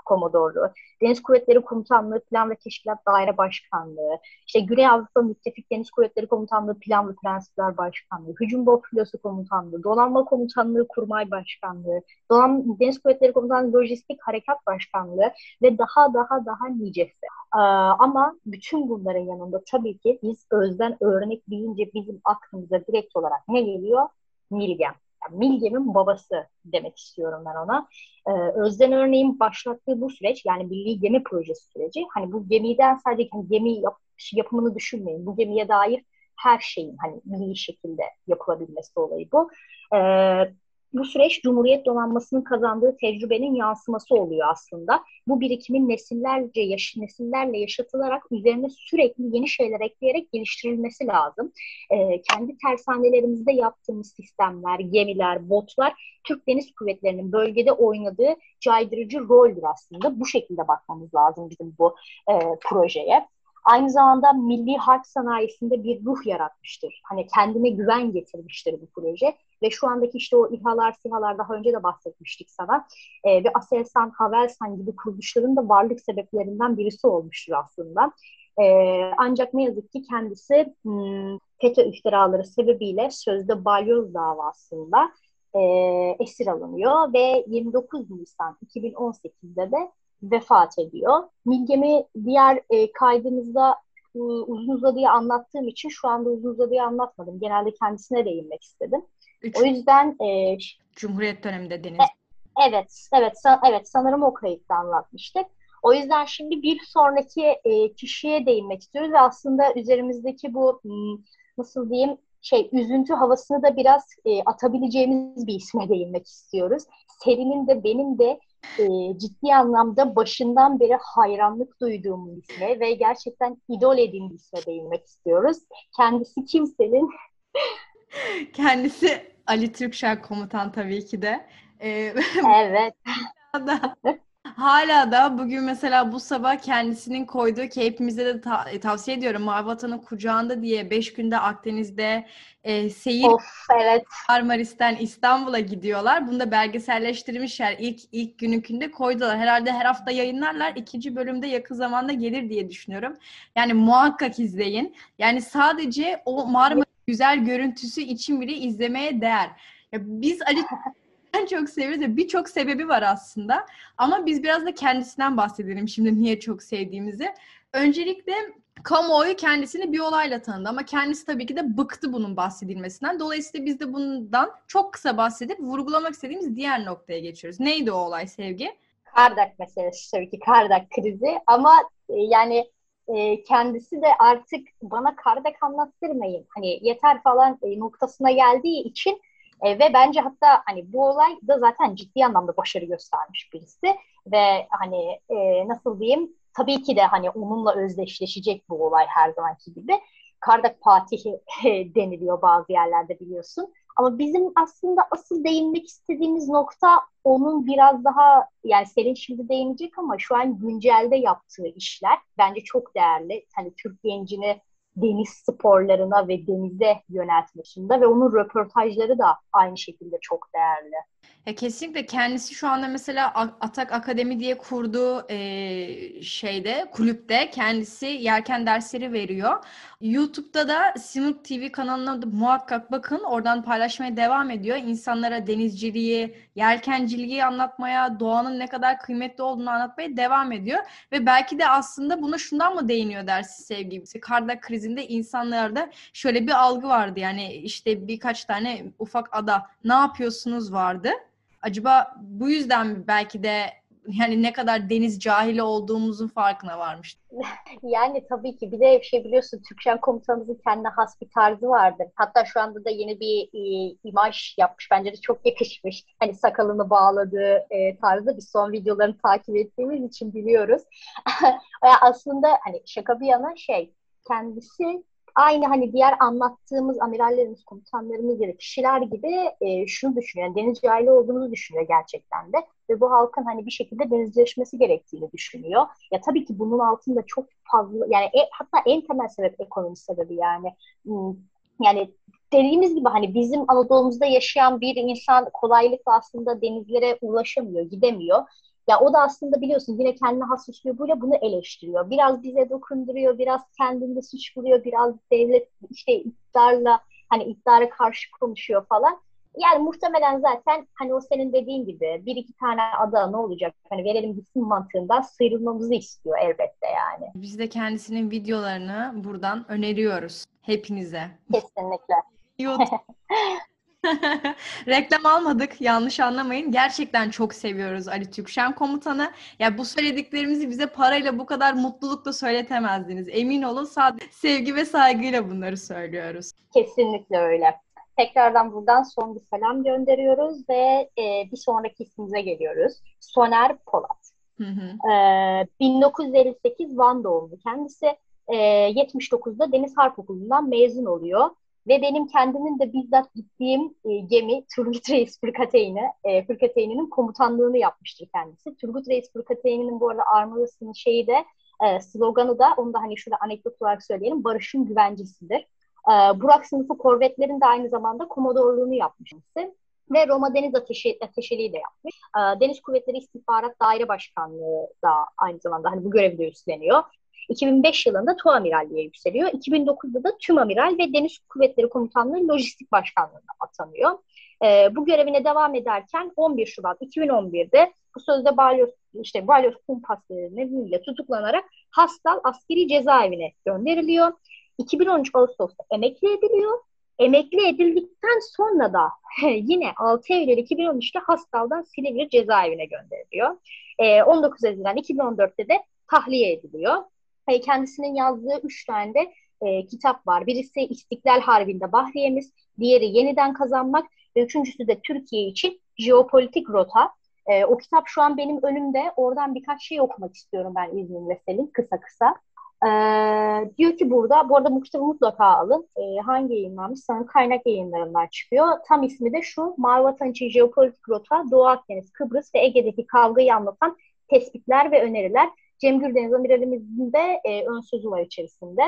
Komodorluğu, Deniz Kuvvetleri Komutanlığı Plan ve Teşkilat Daire Başkanlığı, işte Güney Avrupa Müttefik Deniz Kuvvetleri Komutanlığı Plan ve Prensipler Başkanlığı, Hücum Bot Filosu Komutanlığı, Donanma Komutanlığı Kurmay Başkanlığı, Donan Deniz Kuvvetleri Komutanlığı Lojistik Harekat Başkanlığı ve daha daha daha nicesi. Ee, ama bütün bunların yanında tabii ki biz özden örnek deyince bizim aklımıza direkt olarak ne geliyor? Milgem yani Milgem'in babası demek istiyorum ben ona. Ee, Özden örneğin başlattığı bu süreç yani Milli Gemi Projesi süreci. Hani bu gemiden sadece hani gemi yap, yapımını düşünmeyin. Bu gemiye dair her şeyin hani milli şekilde yapılabilmesi olayı bu. Ee, bu süreç Cumhuriyet donanmasının kazandığı tecrübenin yansıması oluyor aslında. Bu birikimin nesillerce yaş nesillerle yaşatılarak üzerine sürekli yeni şeyler ekleyerek geliştirilmesi lazım. Ee, kendi tersanelerimizde yaptığımız sistemler, gemiler, botlar Türk Deniz Kuvvetleri'nin bölgede oynadığı caydırıcı roldür aslında. Bu şekilde bakmamız lazım bizim bu e, projeye aynı zamanda milli harp sanayisinde bir ruh yaratmıştır. Hani kendine güven getirmiştir bu proje ve şu andaki işte o İHA'lar, SİHA'lar daha önce de bahsetmiştik sana e, ve Aselsan, Havelsan gibi kuruluşların da varlık sebeplerinden birisi olmuştur aslında. E, ancak ne yazık ki kendisi hmm, FETÖ iftiraları sebebiyle sözde balyoz davasında e, esir alınıyor ve 29 Nisan 2018'de de vefat ediyor. Milgem'i diğer e, kaydımızda e, uzun uzadıya anlattığım için şu anda uzun uzadıya anlatmadım. Genelde kendisine değinmek istedim. Üç, o yüzden e, Cumhuriyet döneminde Deniz. E, evet, evet, san, evet sanırım o kayıtta anlatmıştık. O yüzden şimdi bir sonraki e, kişiye değinmek istiyoruz ve aslında üzerimizdeki bu nasıl diyeyim şey üzüntü havasını da biraz e, atabileceğimiz bir isme değinmek istiyoruz. Serinin de benim de e, ciddi anlamda başından beri hayranlık duyduğum bir isme ve gerçekten idol edindiğim bir isme değinmek istiyoruz. Kendisi kimsenin [laughs] Kendisi Ali Türkşen komutan tabii ki de. Ee, [laughs] evet. da, hala da bugün mesela bu sabah kendisinin koyduğu ki hepimize de ta- e, tavsiye ediyorum Mavi Vatan'ın kucağında diye 5 günde Akdeniz'de e, seyir of, evet. Marmaris'ten İstanbul'a gidiyorlar. Bunu da belgeselleştirmişler. İlk ilk gününkünde koydular. Herhalde her hafta yayınlarlar. İkinci bölümde yakın zamanda gelir diye düşünüyorum. Yani muhakkak izleyin. Yani sadece o Marmaris güzel görüntüsü için bile izlemeye değer. Ya biz Ali [laughs] ben çok seviyoruz ve birçok sebebi var aslında. Ama biz biraz da kendisinden bahsedelim şimdi niye çok sevdiğimizi. Öncelikle kamuoyu kendisini bir olayla tanıdı ama kendisi tabii ki de bıktı bunun bahsedilmesinden. Dolayısıyla biz de bundan çok kısa bahsedip vurgulamak istediğimiz diğer noktaya geçiyoruz. Neydi o olay Sevgi? Kardak meselesi tabii ki Kardak krizi ama e, yani e, kendisi de artık bana Kardak anlattırmayın hani yeter falan e, noktasına geldiği için e, ve bence hatta hani bu olay da zaten ciddi anlamda başarı göstermiş birisi ve hani e, nasıl diyeyim tabii ki de hani onunla özdeşleşecek bu olay her zamanki gibi. Kardak Fatih'i [laughs] deniliyor bazı yerlerde biliyorsun. Ama bizim aslında asıl değinmek istediğimiz nokta onun biraz daha yani senin şimdi değinecek ama şu an güncelde yaptığı işler bence çok değerli. Hani Türk gencini deniz sporlarına ve denize yöneltmesinde ve onun röportajları da aynı şekilde çok değerli. Ya kesinlikle kendisi şu anda mesela Atak Akademi diye kurduğu e, şeyde kulüpte kendisi yerken dersleri veriyor. YouTube'da da Simut TV kanalına da muhakkak bakın. Oradan paylaşmaya devam ediyor. İnsanlara denizciliği, yelkenciliği anlatmaya, doğanın ne kadar kıymetli olduğunu anlatmaya devam ediyor. Ve belki de aslında buna şundan mı değiniyor dersi sevgilisi? Kardak krizi merkezinde insanlarda şöyle bir algı vardı. Yani işte birkaç tane ufak ada ne yapıyorsunuz vardı. Acaba bu yüzden belki de yani ne kadar deniz cahili olduğumuzun farkına varmış. [laughs] Yani tabii ki bir de şey biliyorsun Türkçen komutanımızın kendine has bir tarzı vardır. Hatta şu anda da yeni bir e, imaj yapmış. Bence de çok yakışmış. Hani sakalını bağladığı e, tarzda biz son videolarını takip ettiğimiz için biliyoruz. [laughs] Aslında hani şaka bir yana şey kendisi aynı hani diğer anlattığımız amirallerimiz, komutanlarımız gibi kişiler gibi e, şunu düşünüyor. Yani deniz cahili olduğumuzu düşünüyor gerçekten de. Ve bu halkın hani bir şekilde denizcileşmesi gerektiğini düşünüyor. Ya tabii ki bunun altında çok fazla yani e, hatta en temel sebep ekonomi sebebi yani. Hmm, yani dediğimiz gibi hani bizim Anadolu'muzda yaşayan bir insan kolaylıkla aslında denizlere ulaşamıyor, gidemiyor. Ya o da aslında biliyorsun yine kendine has üslubuyla bunu eleştiriyor. Biraz bize dokunduruyor, biraz kendinde suçluyor, biraz devlet işte iktidarla hani iktidara karşı konuşuyor falan. Yani muhtemelen zaten hani o senin dediğin gibi bir iki tane ada ne olacak? Hani verelim gitsin mantığından sıyrılmamızı istiyor elbette yani. Biz de kendisinin videolarını buradan öneriyoruz hepinize. Kesinlikle. [laughs] [laughs] [laughs] Reklam almadık yanlış anlamayın. Gerçekten çok seviyoruz Ali Türkşen komutanı. Ya bu söylediklerimizi bize parayla bu kadar mutlulukla söyletemezdiniz. Emin olun sadece sevgi ve saygıyla bunları söylüyoruz. Kesinlikle öyle. Tekrardan buradan son bir selam gönderiyoruz ve e, bir sonraki ismimize geliyoruz. Soner Polat. Hı hı. E, 1958 Van doğumlu kendisi. E, 79'da Deniz Harp Okulu'ndan mezun oluyor. Ve benim kendimin de bizzat gittiğim e, gemi Turgut Reis Fırkateyni, e, Fırkateyni'nin komutanlığını yapmıştır kendisi. Turgut Reis Fırkateyni'nin bu arada armalısının şeyi de e, sloganı da onu da hani şurada anekdot olarak söyleyelim barışın güvencesidir. E, Burak sınıfı korvetlerin de aynı zamanda komodorluğunu yapmış ve Roma Deniz Ateşi, Ateşeliği de yapmış. E, Deniz Kuvvetleri İstihbarat Daire Başkanlığı da aynı zamanda hani bu görevi de üstleniyor. 2005 yılında Tu Amiralliğe yükseliyor. 2009'da da Tüm Amiral ve Deniz Kuvvetleri Komutanlığı Lojistik Başkanlığı'na atanıyor. E, bu görevine devam ederken 11 Şubat 2011'de bu sözde Balyoz, işte Balyoz Kumpas nedeniyle tutuklanarak Hastal askeri cezaevine gönderiliyor. 2013 Ağustos'ta emekli ediliyor. Emekli edildikten sonra da [laughs] yine 6 Eylül 2013'te Hastal'dan Silivri cezaevine gönderiliyor. E, 19 Haziran 2014'te de tahliye ediliyor kendisinin yazdığı üç tane de e, kitap var. Birisi İstiklal Harbi'nde Bahriyemiz, diğeri Yeniden Kazanmak ve üçüncüsü de Türkiye için Jeopolitik Rota. E, o kitap şu an benim önümde. Oradan birkaç şey okumak istiyorum ben izninle Selin kısa kısa. E, diyor ki burada, bu arada bu kitabı mutlaka alın. E, hangi yayınlanmış? Sanırım kaynak yayınlarından çıkıyor. Tam ismi de şu, Mavi Vatan için Jeopolitik Rota, Doğu Akdeniz, Kıbrıs ve Ege'deki kavgayı anlatan tespitler ve öneriler. Cem Gürdeniz amiralimizin de e, ön sözü var içerisinde.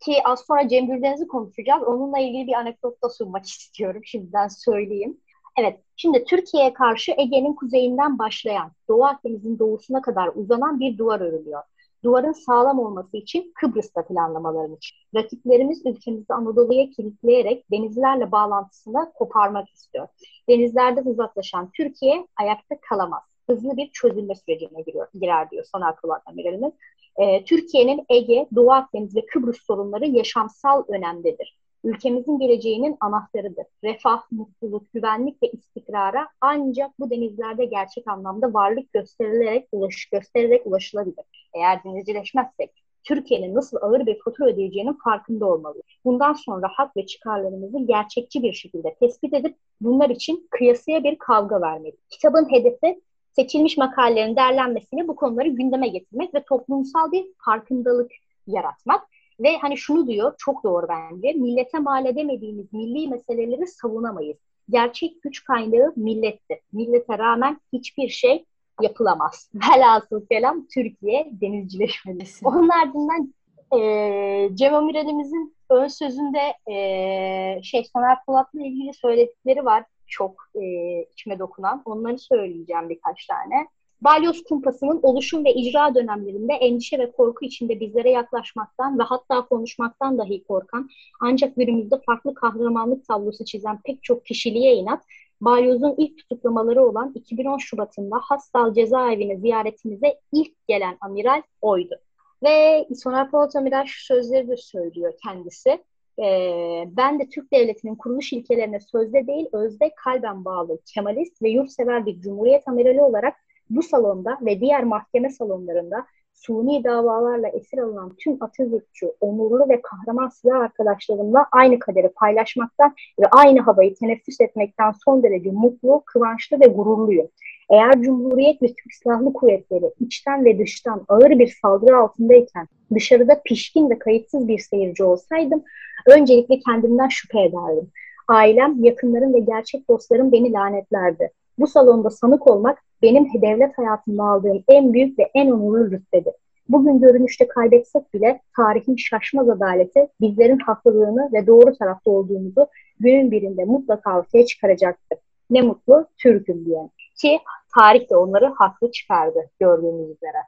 Ki az sonra Cem Gürdeniz'i konuşacağız. Onunla ilgili bir anekdot da sunmak [laughs] istiyorum. Şimdiden söyleyeyim. Evet, şimdi Türkiye'ye karşı Ege'nin kuzeyinden başlayan, Doğu Akdeniz'in doğusuna kadar uzanan bir duvar örülüyor. Duvarın sağlam olması için Kıbrıs'ta planlamalarını Rakiplerimiz ülkemizi Anadolu'ya kilitleyerek denizlerle bağlantısını koparmak istiyor. Denizlerden uzaklaşan Türkiye ayakta kalamaz hızlı bir çözülme sürecine giriyor, girer diyor Soner Polat amiralimiz. E, Türkiye'nin Ege, Doğu Akdeniz ve Kıbrıs sorunları yaşamsal önemdedir. Ülkemizin geleceğinin anahtarıdır. Refah, mutluluk, güvenlik ve istikrara ancak bu denizlerde gerçek anlamda varlık gösterilerek, ulaş, göstererek ulaşılabilir. Eğer denizcileşmezsek Türkiye'nin nasıl ağır bir fatura ödeyeceğinin farkında olmalıyız. Bundan sonra hak ve çıkarlarımızı gerçekçi bir şekilde tespit edip bunlar için kıyasıya bir kavga vermeliyiz. Kitabın hedefi seçilmiş makalelerin değerlenmesini bu konuları gündeme getirmek ve toplumsal bir farkındalık yaratmak. Ve hani şunu diyor, çok doğru bence, millete mal edemediğimiz milli meseleleri savunamayız. Gerçek güç kaynağı millettir. Millete rağmen hiçbir şey yapılamaz. [laughs] Velhasıl kelam Türkiye denizcileşmeli. Onun ardından e, Cem Amiral'imizin ön sözünde e, şey Soner Polat'la ilgili söyledikleri var çok e, içime dokunan. Onları söyleyeceğim birkaç tane. Balyoz kumpasının oluşum ve icra dönemlerinde endişe ve korku içinde bizlere yaklaşmaktan ve hatta konuşmaktan dahi korkan ancak günümüzde farklı kahramanlık tablosu çizen pek çok kişiliğe inat Balyoz'un ilk tutuklamaları olan 2010 Şubat'ında Hastal cezaevine ziyaretimize ilk gelen amiral oydu. Ve Soner Polat Amiral şu sözleri de söylüyor kendisi. Ee, ben de Türk Devleti'nin kuruluş ilkelerine sözde değil, özde kalben bağlı, Kemalist ve yurtsever bir Cumhuriyet amirali olarak bu salonda ve diğer mahkeme salonlarında suni davalarla esir alınan tüm Atatürkçü, onurlu ve kahraman silah arkadaşlarımla aynı kaderi paylaşmaktan ve aynı havayı teneffüs etmekten son derece mutlu, kıvançlı ve gururluyum. Eğer Cumhuriyet ve Türk Silahlı Kuvvetleri içten ve dıştan ağır bir saldırı altındayken dışarıda pişkin ve kayıtsız bir seyirci olsaydım öncelikle kendimden şüphe ederdim. Ailem, yakınlarım ve gerçek dostlarım beni lanetlerdi. Bu salonda sanık olmak benim devlet hayatımda aldığım en büyük ve en onurlu rütbedir. Bugün görünüşte kaybetsek bile tarihin şaşmaz adaleti bizlerin haklılığını ve doğru tarafta olduğumuzu günün birinde mutlaka ortaya çıkaracaktır. Ne mutlu Türk'üm diyen. Ki tarih de onları haklı çıkardı gördüğünüz üzere.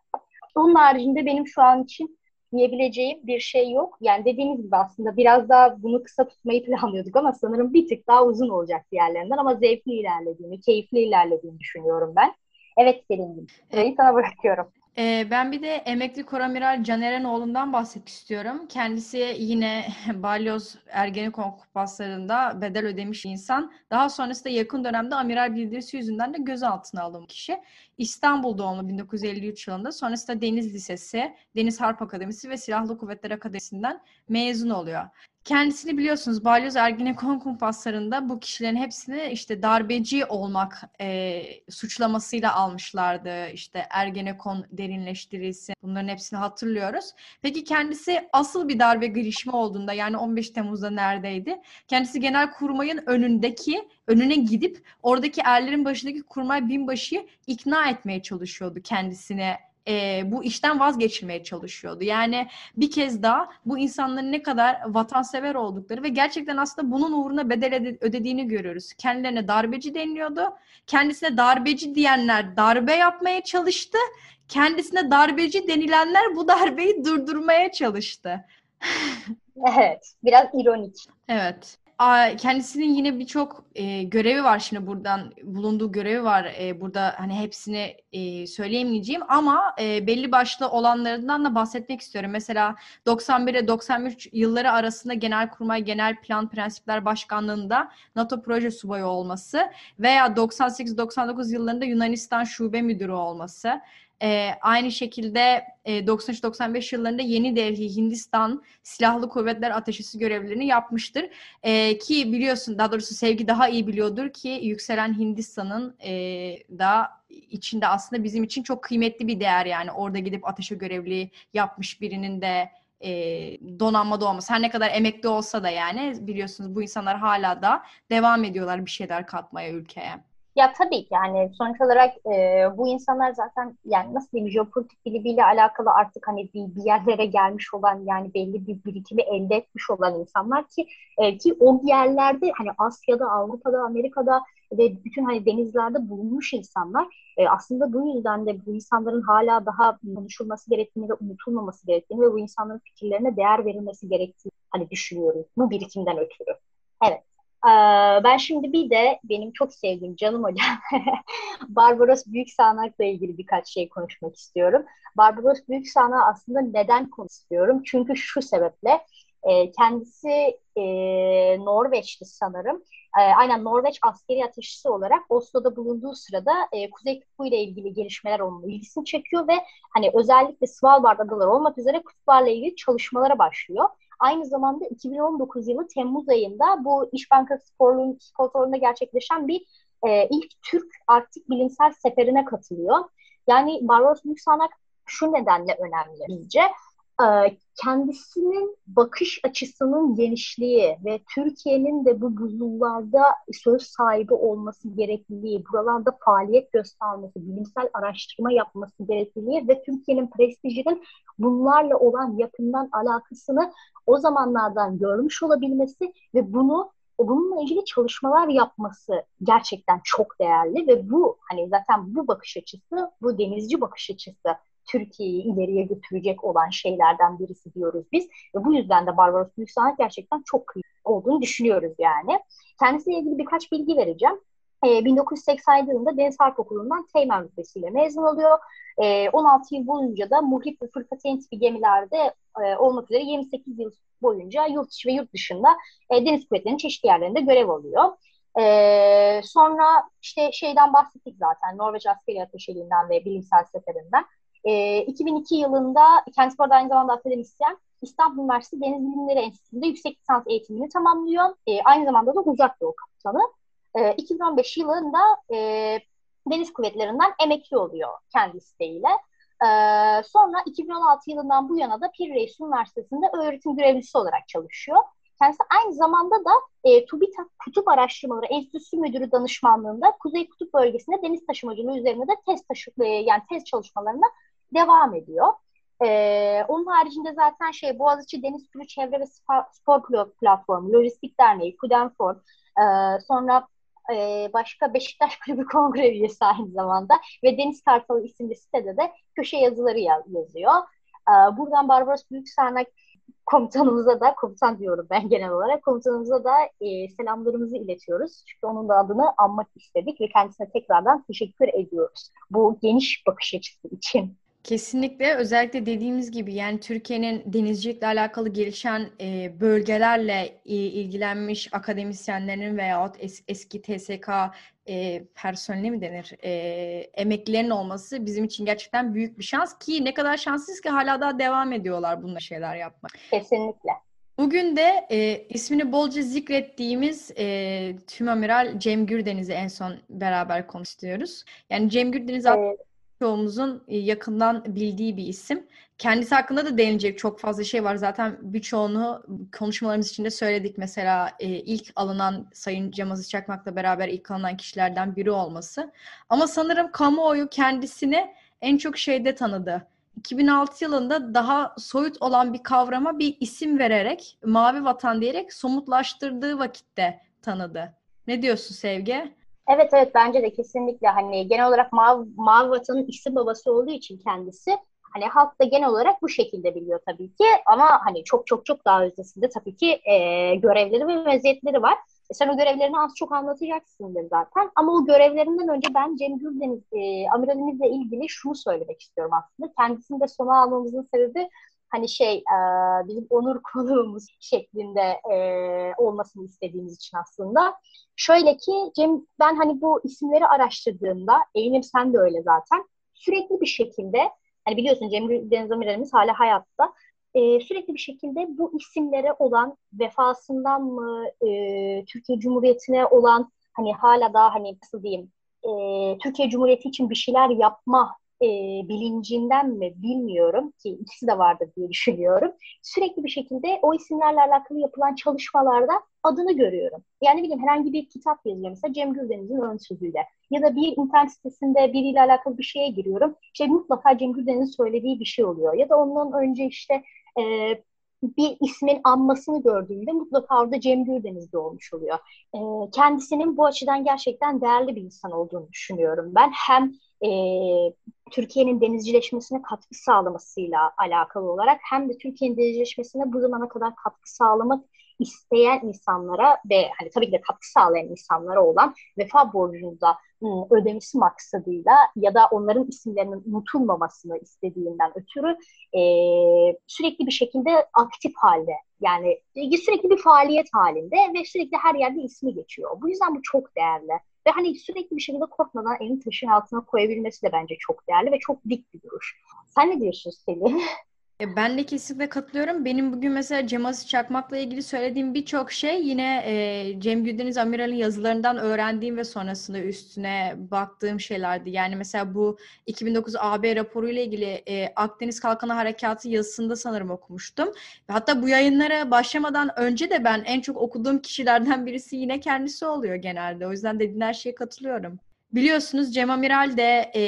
Onun haricinde benim şu an için diyebileceğim bir şey yok. Yani dediğiniz gibi aslında biraz daha bunu kısa tutmayı [laughs] planlıyorduk ama sanırım bir tık daha uzun olacak diğerlerinden ama zevkli ilerlediğini, keyifli ilerlediğini düşünüyorum ben. Evet Selin'cim. Sırayı sana bırakıyorum. Ee, ben bir de emekli koramiral Caner oğlundan bahsetmek istiyorum. Kendisi yine [laughs] Balyoz Ergenekon kupaslarında bedel ödemiş insan. Daha sonrasında yakın dönemde amiral bildirisi yüzünden de gözaltına alınmış kişi. İstanbul doğumlu 1953 yılında. Sonrasında Deniz Lisesi, Deniz Harp Akademisi ve Silahlı Kuvvetler Akademisi'nden mezun oluyor. Kendisini biliyorsunuz Balyoz Ergenekon kumpaslarında bu kişilerin hepsini işte darbeci olmak e, suçlamasıyla almışlardı. İşte Ergenekon derinleştirilsin. Bunların hepsini hatırlıyoruz. Peki kendisi asıl bir darbe girişimi olduğunda yani 15 Temmuz'da neredeydi? Kendisi genel kurmayın önündeki önüne gidip oradaki erlerin başındaki kurmay binbaşıyı ikna etmeye çalışıyordu kendisine e, bu işten vazgeçilmeye çalışıyordu. Yani bir kez daha bu insanların ne kadar vatansever oldukları ve gerçekten aslında bunun uğruna bedel ödediğini görüyoruz. Kendilerine darbeci deniliyordu. Kendisine darbeci diyenler darbe yapmaya çalıştı. Kendisine darbeci denilenler bu darbeyi durdurmaya çalıştı. evet, biraz ironik. Evet kendisinin yine birçok e, görevi var. Şimdi buradan bulunduğu görevi var. E, burada hani hepsini e, söyleyemeyeceğim ama e, belli başlı olanlarından da bahsetmek istiyorum. Mesela 91 ile 93 yılları arasında Genelkurmay Genel Plan Prensipler Başkanlığında NATO proje subayı olması veya 98-99 yıllarında Yunanistan Şube Müdürü olması e, aynı şekilde e, 93-95 yıllarında Yeni Delhi Hindistan Silahlı Kuvvetler Ateşesi görevlerini yapmıştır. E, ki biliyorsun daha doğrusu Sevgi daha iyi biliyordur ki yükselen Hindistan'ın e, da içinde aslında bizim için çok kıymetli bir değer yani orada gidip ateşe görevli yapmış birinin de e, donanmada olması. Her ne kadar emekli olsa da yani biliyorsunuz bu insanlar hala da devam ediyorlar bir şeyler katmaya ülkeye. Ya tabii ki yani sonuç olarak e, bu insanlar zaten yani nasıl diyeyim jeopolitik bilimiyle alakalı artık hani bir, bir yerlere gelmiş olan yani belli bir birikimi elde etmiş olan insanlar ki e, ki o yerlerde hani Asya'da, Avrupa'da, Amerika'da ve bütün hani denizlerde bulunmuş insanlar e, aslında bu yüzden de bu insanların hala daha konuşulması gerektiğini ve unutulmaması gerektiğini ve bu insanların fikirlerine değer verilmesi gerektiğini hani düşünüyoruz bu birikimden ötürü. Evet. Ee, ben şimdi bir de benim çok sevdiğim canım hocam [laughs] Barbaros Büyük Sağanak'la ilgili birkaç şey konuşmak istiyorum. Barbaros Büyük Sağanak aslında neden konuşuyorum? Çünkü şu sebeple e, kendisi e, Norveç'ti sanırım. E, aynen Norveç askeri ateşçisi olarak Oslo'da bulunduğu sırada e, Kuzey Kutbu ile ilgili gelişmeler onun ilgisini çekiyor ve hani özellikle Svalbard adaları olmak üzere kutuplarla ilgili çalışmalara başlıyor. Aynı zamanda 2019 yılı Temmuz ayında bu İş Bankası sponsorluğunda gerçekleşen bir e, ilk Türk Arktik bilimsel seferine katılıyor. Yani Barbaros Büyüksanak şu nedenle önemli bizce. E, kendisinin bakış açısının genişliği ve Türkiye'nin de bu buzullarda söz sahibi olması gerekliliği, buralarda faaliyet göstermesi, bilimsel araştırma yapması gerekliliği ve Türkiye'nin prestijinin bunlarla olan yakından alakasını o zamanlardan görmüş olabilmesi ve bunu bununla ilgili çalışmalar yapması gerçekten çok değerli ve bu hani zaten bu bakış açısı, bu denizci bakış açısı Türkiye'yi ileriye götürecek olan şeylerden birisi diyoruz biz. Ve bu yüzden de Barbaros Büyüksanat gerçekten çok kıymetli olduğunu düşünüyoruz yani. Kendisiyle ilgili birkaç bilgi vereceğim. E, 1987 yılında Deniz Harp Okulu'ndan teğmen rütbesiyle mezun oluyor. E, 16 yıl boyunca da muhrip ve fırkateyn tipi gemilerde e, olmak üzere 28 yıl boyunca yurt içi ve yurt dışında e, deniz kuvvetlerinin çeşitli yerlerinde görev alıyor. E, sonra işte şeyden bahsettik zaten Norveç askeri ateşeliğinden ve bilimsel seferinden. E, 2002 yılında kendisi burada aynı zamanda akademisyen İstanbul Üniversitesi Deniz Bilimleri Enstitüsü'nde yüksek lisans eğitimini tamamlıyor. E, aynı zamanda da Uzak Doğu Kaptanı. E, 2015 yılında e, Deniz Kuvvetleri'nden emekli oluyor kendi isteğiyle. E, sonra 2016 yılından bu yana da Pir Reis Üniversitesi'nde öğretim görevlisi olarak çalışıyor. Kendisi aynı zamanda da e, TÜBİTAK Kutup Araştırmaları Enstitüsü Müdürü danışmanlığında Kuzey Kutup Bölgesi'nde deniz taşımacılığı üzerine de test taşı, e, yani test çalışmalarına devam ediyor. Ee, onun haricinde zaten şey Boğaziçi Deniz Türü Çevre ve Spor, Platformu, Lojistik Derneği, Kudenfor, e, sonra e, başka Beşiktaş [laughs] Kulübü Kongre üyesi aynı zamanda ve Deniz Kartalı isimli sitede de köşe yazıları yaz, yazıyor. E, buradan Barbaros Büyüksarnak komutanımıza da, komutan diyorum ben genel olarak, komutanımıza da e, selamlarımızı iletiyoruz. Çünkü onun da adını anmak istedik ve kendisine tekrardan teşekkür ediyoruz. Bu geniş bakış açısı için. Kesinlikle özellikle dediğimiz gibi yani Türkiye'nin denizcilikle alakalı gelişen e, bölgelerle e, ilgilenmiş akademisyenlerin veyahut es, eski TSK e, personeli mi denir e, emeklilerin olması bizim için gerçekten büyük bir şans ki ne kadar şanssız ki hala daha devam ediyorlar bununla şeyler yapmak. Kesinlikle. Bugün de e, ismini bolca zikrettiğimiz e, Tüm Amiral Cem Gürdeniz'i en son beraber konuşuyoruz. Yani Cem Gürdeniz evet çoğumuzun e, yakından bildiği bir isim. Kendisi hakkında da değinecek çok fazla şey var. Zaten birçoğunu konuşmalarımız içinde söyledik. Mesela e, ilk alınan Sayın Cem Çakmak'la beraber ilk alınan kişilerden biri olması. Ama sanırım kamuoyu kendisini en çok şeyde tanıdı. 2006 yılında daha soyut olan bir kavrama bir isim vererek Mavi Vatan diyerek somutlaştırdığı vakitte tanıdı. Ne diyorsun Sevgi? Evet evet bence de kesinlikle hani genel olarak Mavi, Mavi Vatan'ın isim babası olduğu için kendisi hani halk da genel olarak bu şekilde biliyor tabii ki ama hani çok çok çok daha ötesinde tabii ki e, görevleri ve meziyetleri var. E, sen o görevlerini az çok anlatacaksındır zaten ama o görevlerinden önce ben Cem Güldeniz e, amiralimizle ilgili şunu söylemek istiyorum aslında. Kendisini de sona almamızın sebebi hani şey e, bizim onur konuğumuz şeklinde e, olmasını istediğimiz için aslında. Şöyle ki Cem ben hani bu isimleri araştırdığımda Eynir sen de öyle zaten sürekli bir şekilde hani biliyorsun Cem Deniz Amiralimiz hala hayatta e, sürekli bir şekilde bu isimlere olan vefasından mı e, Türkiye Cumhuriyeti'ne olan hani hala daha hani nasıl diyeyim e, Türkiye Cumhuriyeti için bir şeyler yapma e, bilincinden mi bilmiyorum ki ikisi de vardır diye düşünüyorum. Sürekli bir şekilde o isimlerle alakalı yapılan çalışmalarda adını görüyorum. Yani bileyim herhangi bir kitap yazıyor mesela Cem Güldeniz'in ön sözüyle. Ya da bir internet sitesinde biriyle alakalı bir şeye giriyorum. İşte mutlaka Cem Güldeniz'in söylediği bir şey oluyor. Ya da ondan önce işte e, bir ismin anmasını gördüğümde mutlaka orada Cem Gürdeniz olmuş oluyor. E, kendisinin bu açıdan gerçekten değerli bir insan olduğunu düşünüyorum ben. Hem e, Türkiye'nin denizcileşmesine katkı sağlamasıyla alakalı olarak hem de Türkiye'nin denizcileşmesine bu zamana kadar katkı sağlamak isteyen insanlara ve hani tabii ki de katkı sağlayan insanlara olan vefa borcunu da ödemesi maksadıyla ya da onların isimlerinin unutulmamasını istediğinden ötürü e, sürekli bir şekilde aktif halde yani sürekli bir faaliyet halinde ve sürekli her yerde ismi geçiyor. Bu yüzden bu çok değerli. Ve hani sürekli bir şekilde korkmadan elini taşın altına koyabilmesi de bence çok değerli ve çok dik bir duruş. Sen ne diyorsun Selin? [laughs] E, ben de kesinlikle katılıyorum. Benim bugün mesela Cem Çakmak'la ilgili söylediğim birçok şey yine e, Cem Güldeniz Amiral'in yazılarından öğrendiğim ve sonrasında üstüne baktığım şeylerdi. Yani mesela bu 2009 AB raporu ile ilgili e, Akdeniz Kalkanı Harekatı yazısında sanırım okumuştum. Hatta bu yayınlara başlamadan önce de ben en çok okuduğum kişilerden birisi yine kendisi oluyor genelde. O yüzden dediğin her şeye katılıyorum. Biliyorsunuz Cem Amiral de e,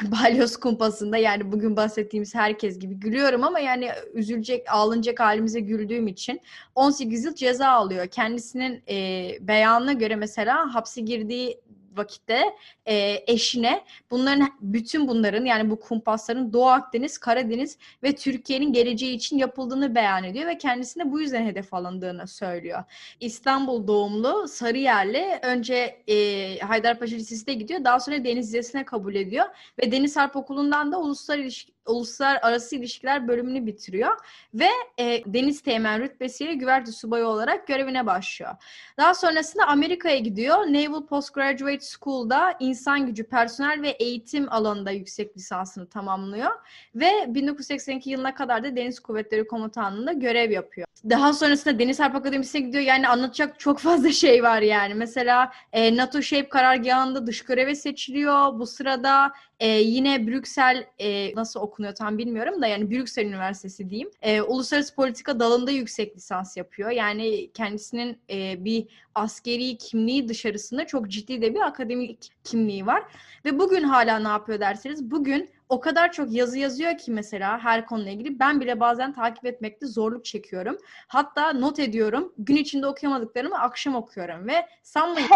[laughs] balyoz kumpasında yani bugün bahsettiğimiz herkes gibi gülüyorum ama yani üzülecek, ağlanacak halimize güldüğüm için 18 yıl ceza alıyor. Kendisinin e, beyanına göre mesela hapse girdiği vakitte e, eşine bunların bütün bunların yani bu kumpasların Doğu Akdeniz, Karadeniz ve Türkiye'nin geleceği için yapıldığını beyan ediyor ve kendisine bu yüzden hedef alındığını söylüyor. İstanbul doğumlu Sarıyerli önce e, Haydarpaşa Lisesi'ne gidiyor. Daha sonra Deniz Lisesi'ne kabul ediyor ve Deniz Harp Okulu'ndan da uluslararası uluslararası ilişkiler bölümünü bitiriyor ve e, Deniz Teğmen rütbesiyle güvertü subayı olarak görevine başlıyor. Daha sonrasında Amerika'ya gidiyor. Naval Postgraduate School'da insan gücü, personel ve eğitim alanında yüksek lisansını tamamlıyor ve 1982 yılına kadar da Deniz Kuvvetleri Komutanlığı'nda görev yapıyor. Daha sonrasında Deniz Harp Akademisi'ne gidiyor. Yani anlatacak çok fazla [laughs] şey var yani. Mesela e, NATO Shape karargahında dış göreve seçiliyor. Bu sırada e, yine Brüksel e, nasıl okunuyor tam bilmiyorum da yani Brüksel Üniversitesi diyeyim. E, uluslararası politika dalında yüksek lisans yapıyor. Yani kendisinin e, bir askeri kimliği dışarısında çok ciddi de bir akademik kimliği var. Ve bugün hala ne yapıyor derseniz bugün o kadar çok yazı yazıyor ki mesela her konuyla ilgili ben bile bazen takip etmekte zorluk çekiyorum. Hatta not ediyorum. Gün içinde okuyamadıklarımı akşam okuyorum ve sanmayın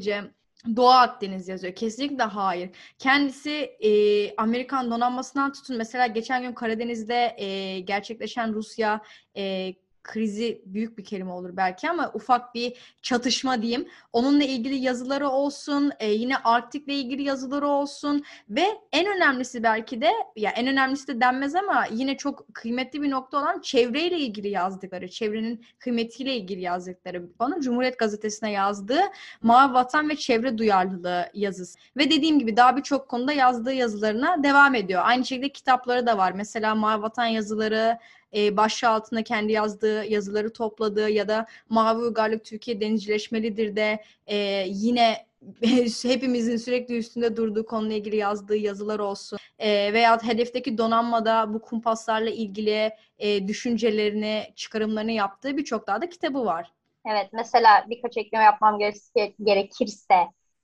[laughs] Doğu Akdeniz yazıyor. Kesinlikle hayır. Kendisi e, Amerikan donanmasından tutun. Mesela geçen gün Karadeniz'de e, gerçekleşen Rusya e, krizi büyük bir kelime olur belki ama ufak bir çatışma diyeyim. Onunla ilgili yazıları olsun, e, yine Arktik'le ilgili yazıları olsun ve en önemlisi belki de ya en önemlisi de denmez ama yine çok kıymetli bir nokta olan çevreyle ilgili yazdıkları, çevrenin kıymetiyle ilgili yazdıkları onu Cumhuriyet Gazetesi'ne yazdığı Mavi Vatan ve Çevre Duyarlılığı yazısı. Ve dediğim gibi daha birçok konuda yazdığı yazılarına devam ediyor. Aynı şekilde kitapları da var. Mesela Mavi Vatan yazıları, e, başlığı altında kendi yazdığı yazıları topladığı ya da Mavi Uygarlık Türkiye denizcileşmelidir de e, yine [laughs] hepimizin sürekli üstünde durduğu konuyla ilgili yazdığı yazılar olsun e, veya hedefteki donanmada bu kumpaslarla ilgili e, düşüncelerini, çıkarımlarını yaptığı birçok daha da kitabı var. Evet, mesela birkaç ekleme yapmam gerekirse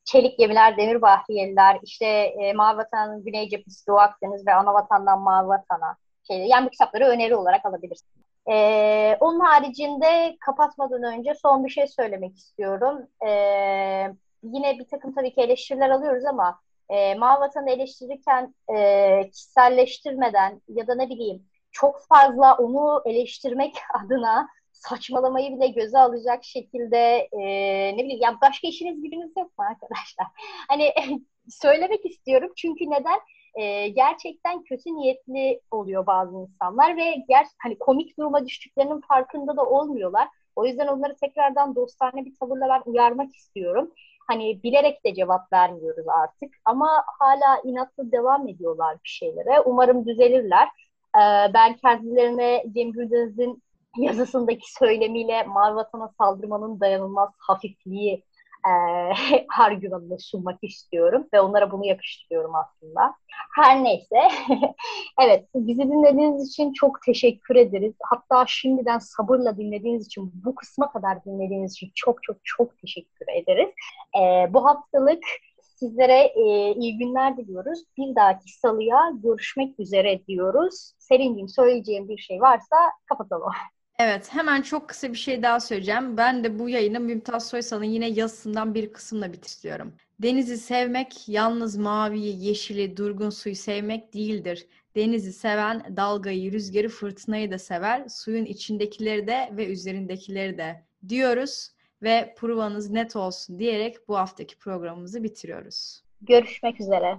çelik gemiler, demir bahriyeliler, işte e, Mavi Vatan'ın Güney Cephesi, Doğu Akdeniz ve Ana Vatan'dan Mavi Vatan'a. Yani bu kitapları öneri olarak alabilirsiniz. Ee, onun haricinde kapatmadan önce son bir şey söylemek istiyorum. Ee, yine bir takım tabii ki eleştiriler alıyoruz ama e, Mavi eleştirirken e, kişiselleştirmeden ya da ne bileyim çok fazla onu eleştirmek [laughs] adına saçmalamayı bile göze alacak şekilde e, ne bileyim ya başka işiniz gibiniz yok mu arkadaşlar? [laughs] Hani [laughs] söylemek istiyorum çünkü neden? E, gerçekten kötü niyetli oluyor bazı insanlar ve ger hani komik duruma düştüklerinin farkında da olmuyorlar. O yüzden onları tekrardan dostane bir tavırla ben uyarmak istiyorum. Hani bilerek de cevap vermiyoruz artık ama hala inatlı devam ediyorlar bir şeylere. Umarım düzelirler. Ee, ben kendilerine Cem Güldeniz'in yazısındaki söylemiyle Mavi Vatan'a saldırmanın dayanılmaz hafifliği e, [laughs] argümanını sunmak istiyorum ve onlara bunu yakıştırıyorum aslında. Her neyse, [laughs] evet bizi dinlediğiniz için çok teşekkür ederiz. Hatta şimdiden sabırla dinlediğiniz için, bu kısma kadar dinlediğiniz için çok çok çok teşekkür ederiz. E, bu haftalık sizlere e, iyi günler diliyoruz. Bir dahaki salıya görüşmek üzere diyoruz. Selin'ciğim söyleyeceğim bir şey varsa kapatalım. [laughs] Evet, hemen çok kısa bir şey daha söyleyeceğim. Ben de bu yayını Mümtaz Soysal'ın yine yazısından bir kısımla bitiriyorum. Denizi sevmek yalnız maviyi, yeşili, durgun suyu sevmek değildir. Denizi seven dalgayı, rüzgarı, fırtınayı da sever. Suyun içindekileri de ve üzerindekileri de diyoruz ve provanız net olsun diyerek bu haftaki programımızı bitiriyoruz. Görüşmek üzere.